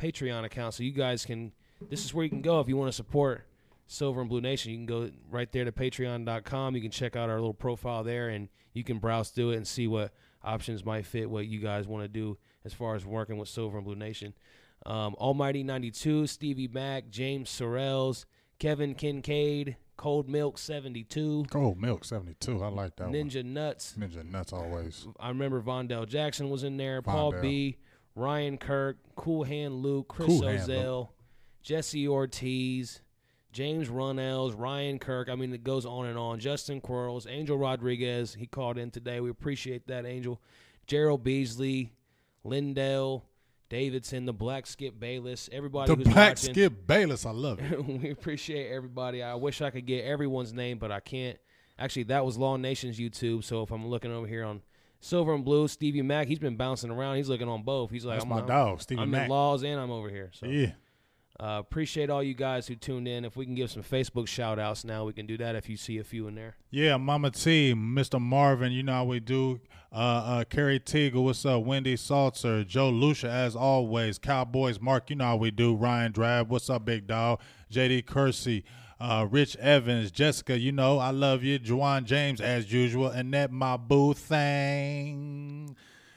Patreon account so you guys can. This is where you can go if you want to support Silver and Blue Nation. You can go right there to patreon.com. You can check out our little profile there and you can browse through it and see what options might fit what you guys want to do as far as working with Silver and Blue Nation. Um, Almighty 92, Stevie Mack, James Sorrells, Kevin Kincaid, Cold Milk 72. Cold Milk 72. I like that Ninja one. Nuts. Ninja Nuts always. I remember Vondell Jackson was in there. Vondell. Paul B. Ryan Kirk, Cool Hand Luke, Chris cool Ozell, Jesse Ortiz, James Runnels, Ryan Kirk. I mean, it goes on and on. Justin Quarles, Angel Rodriguez. He called in today. We appreciate that, Angel. Gerald Beasley, Lindell, Davidson, the Black Skip Bayless, everybody. The who's Black watching. Skip Bayless, I love it. we appreciate everybody. I wish I could get everyone's name, but I can't. Actually, that was Law Nation's YouTube. So if I'm looking over here on Silver and Blue, Stevie Mack, he's been bouncing around. He's looking on both. He's like, That's I'm my I'm, dog, Stevie I'm Mack. in Laws and I'm over here. So Yeah. Uh, appreciate all you guys who tuned in. If we can give some Facebook shout outs now, we can do that if you see a few in there. Yeah, Mama T, Mr. Marvin, you know how we do. Uh, uh, Carrie Teagle, what's up? Wendy Salter, Joe Lucia, as always. Cowboys, Mark, you know how we do. Ryan Drab, what's up, big dog? JD Kersey, uh, Rich Evans, Jessica, you know, I love you. Juwan James, as usual. Annette, my boo thing.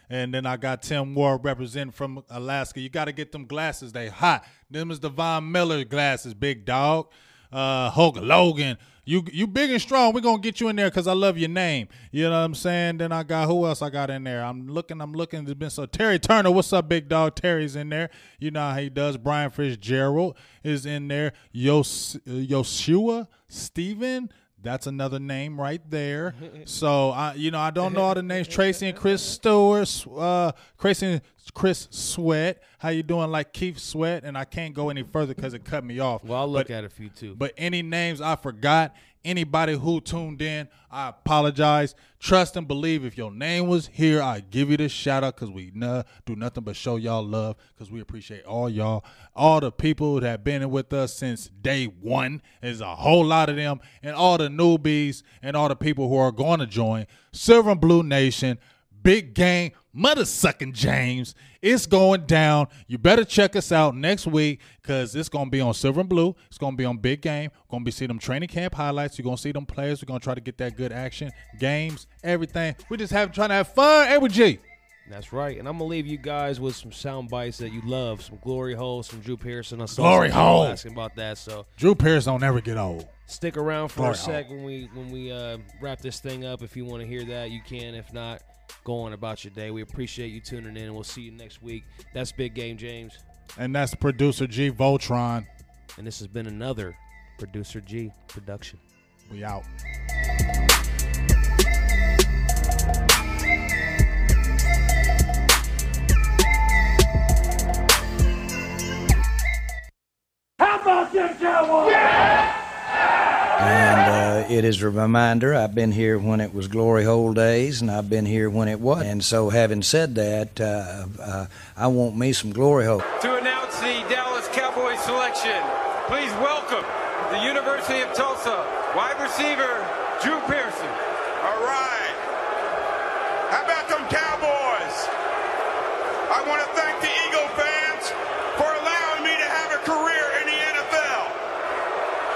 And then I got Tim Ward representing from Alaska. You got to get them glasses. They hot. Them is the Von Miller glasses, big dog. Uh, Hulk Logan. You you big and strong. We're to get you in there because I love your name. You know what I'm saying? Then I got, who else I got in there? I'm looking, I'm looking. There's been so, Terry Turner. What's up, big dog? Terry's in there. You know how he does. Brian Fitzgerald is in there. Yos, Yoshua Steven. That's another name right there. So I, you know, I don't know all the names. Tracy and Chris Stewart, uh, Tracy and Chris Sweat. How you doing? Like Keith Sweat, and I can't go any further because it cut me off. Well, I'll look But- at a few too. But any names I forgot, anybody who tuned in, I apologize. Trust and believe. If your name was here, I give you the shout out because we no, do nothing but show y'all love because we appreciate all y'all, all the people that have been with us since day one. There's a whole lot of them, and all the newbies and all the people who are going to join Silver and Blue Nation. Big game, mother sucking James. It's going down. You better check us out next week because it's going to be on Silver and Blue. It's going to be on Big Game. Going to be see them training camp highlights. You're going to see them players. We're going to try to get that good action, games, everything. We just have trying to have fun. Hey, with G. That's right. And I'm going to leave you guys with some sound bites that you love. Some Glory Hole, some Drew Pearson. I saw Glory Hole. asking about that. So Drew Pearson don't ever get old. stick around for Glory a sec when we when we uh, wrap this thing up. If you want to hear that, you can. If not, go on about your day. We appreciate you tuning in, and we'll see you next week. That's Big Game James, And that's producer G Voltron. and this has been another Producer G production. We out. How about them Cowboys? And uh, it is a reminder I've been here when it was Glory Hole days, and I've been here when it was. And so, having said that, uh, uh, I want me some Glory Hole. To announce the Dallas Cowboys selection, please welcome the University of Tulsa wide receiver Drew Pearson. All right. How about them Cowboys? I want to thank the Eagle fans for allowing me to have a career in the NFL.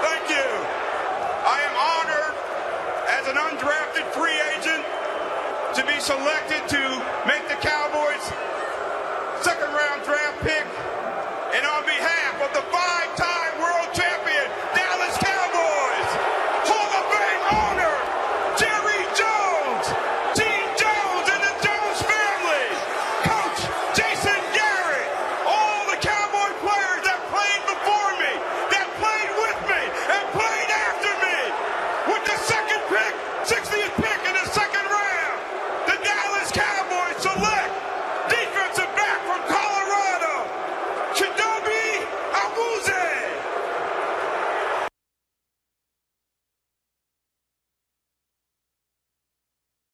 Thank you. I am honored as an undrafted free agent to be selected to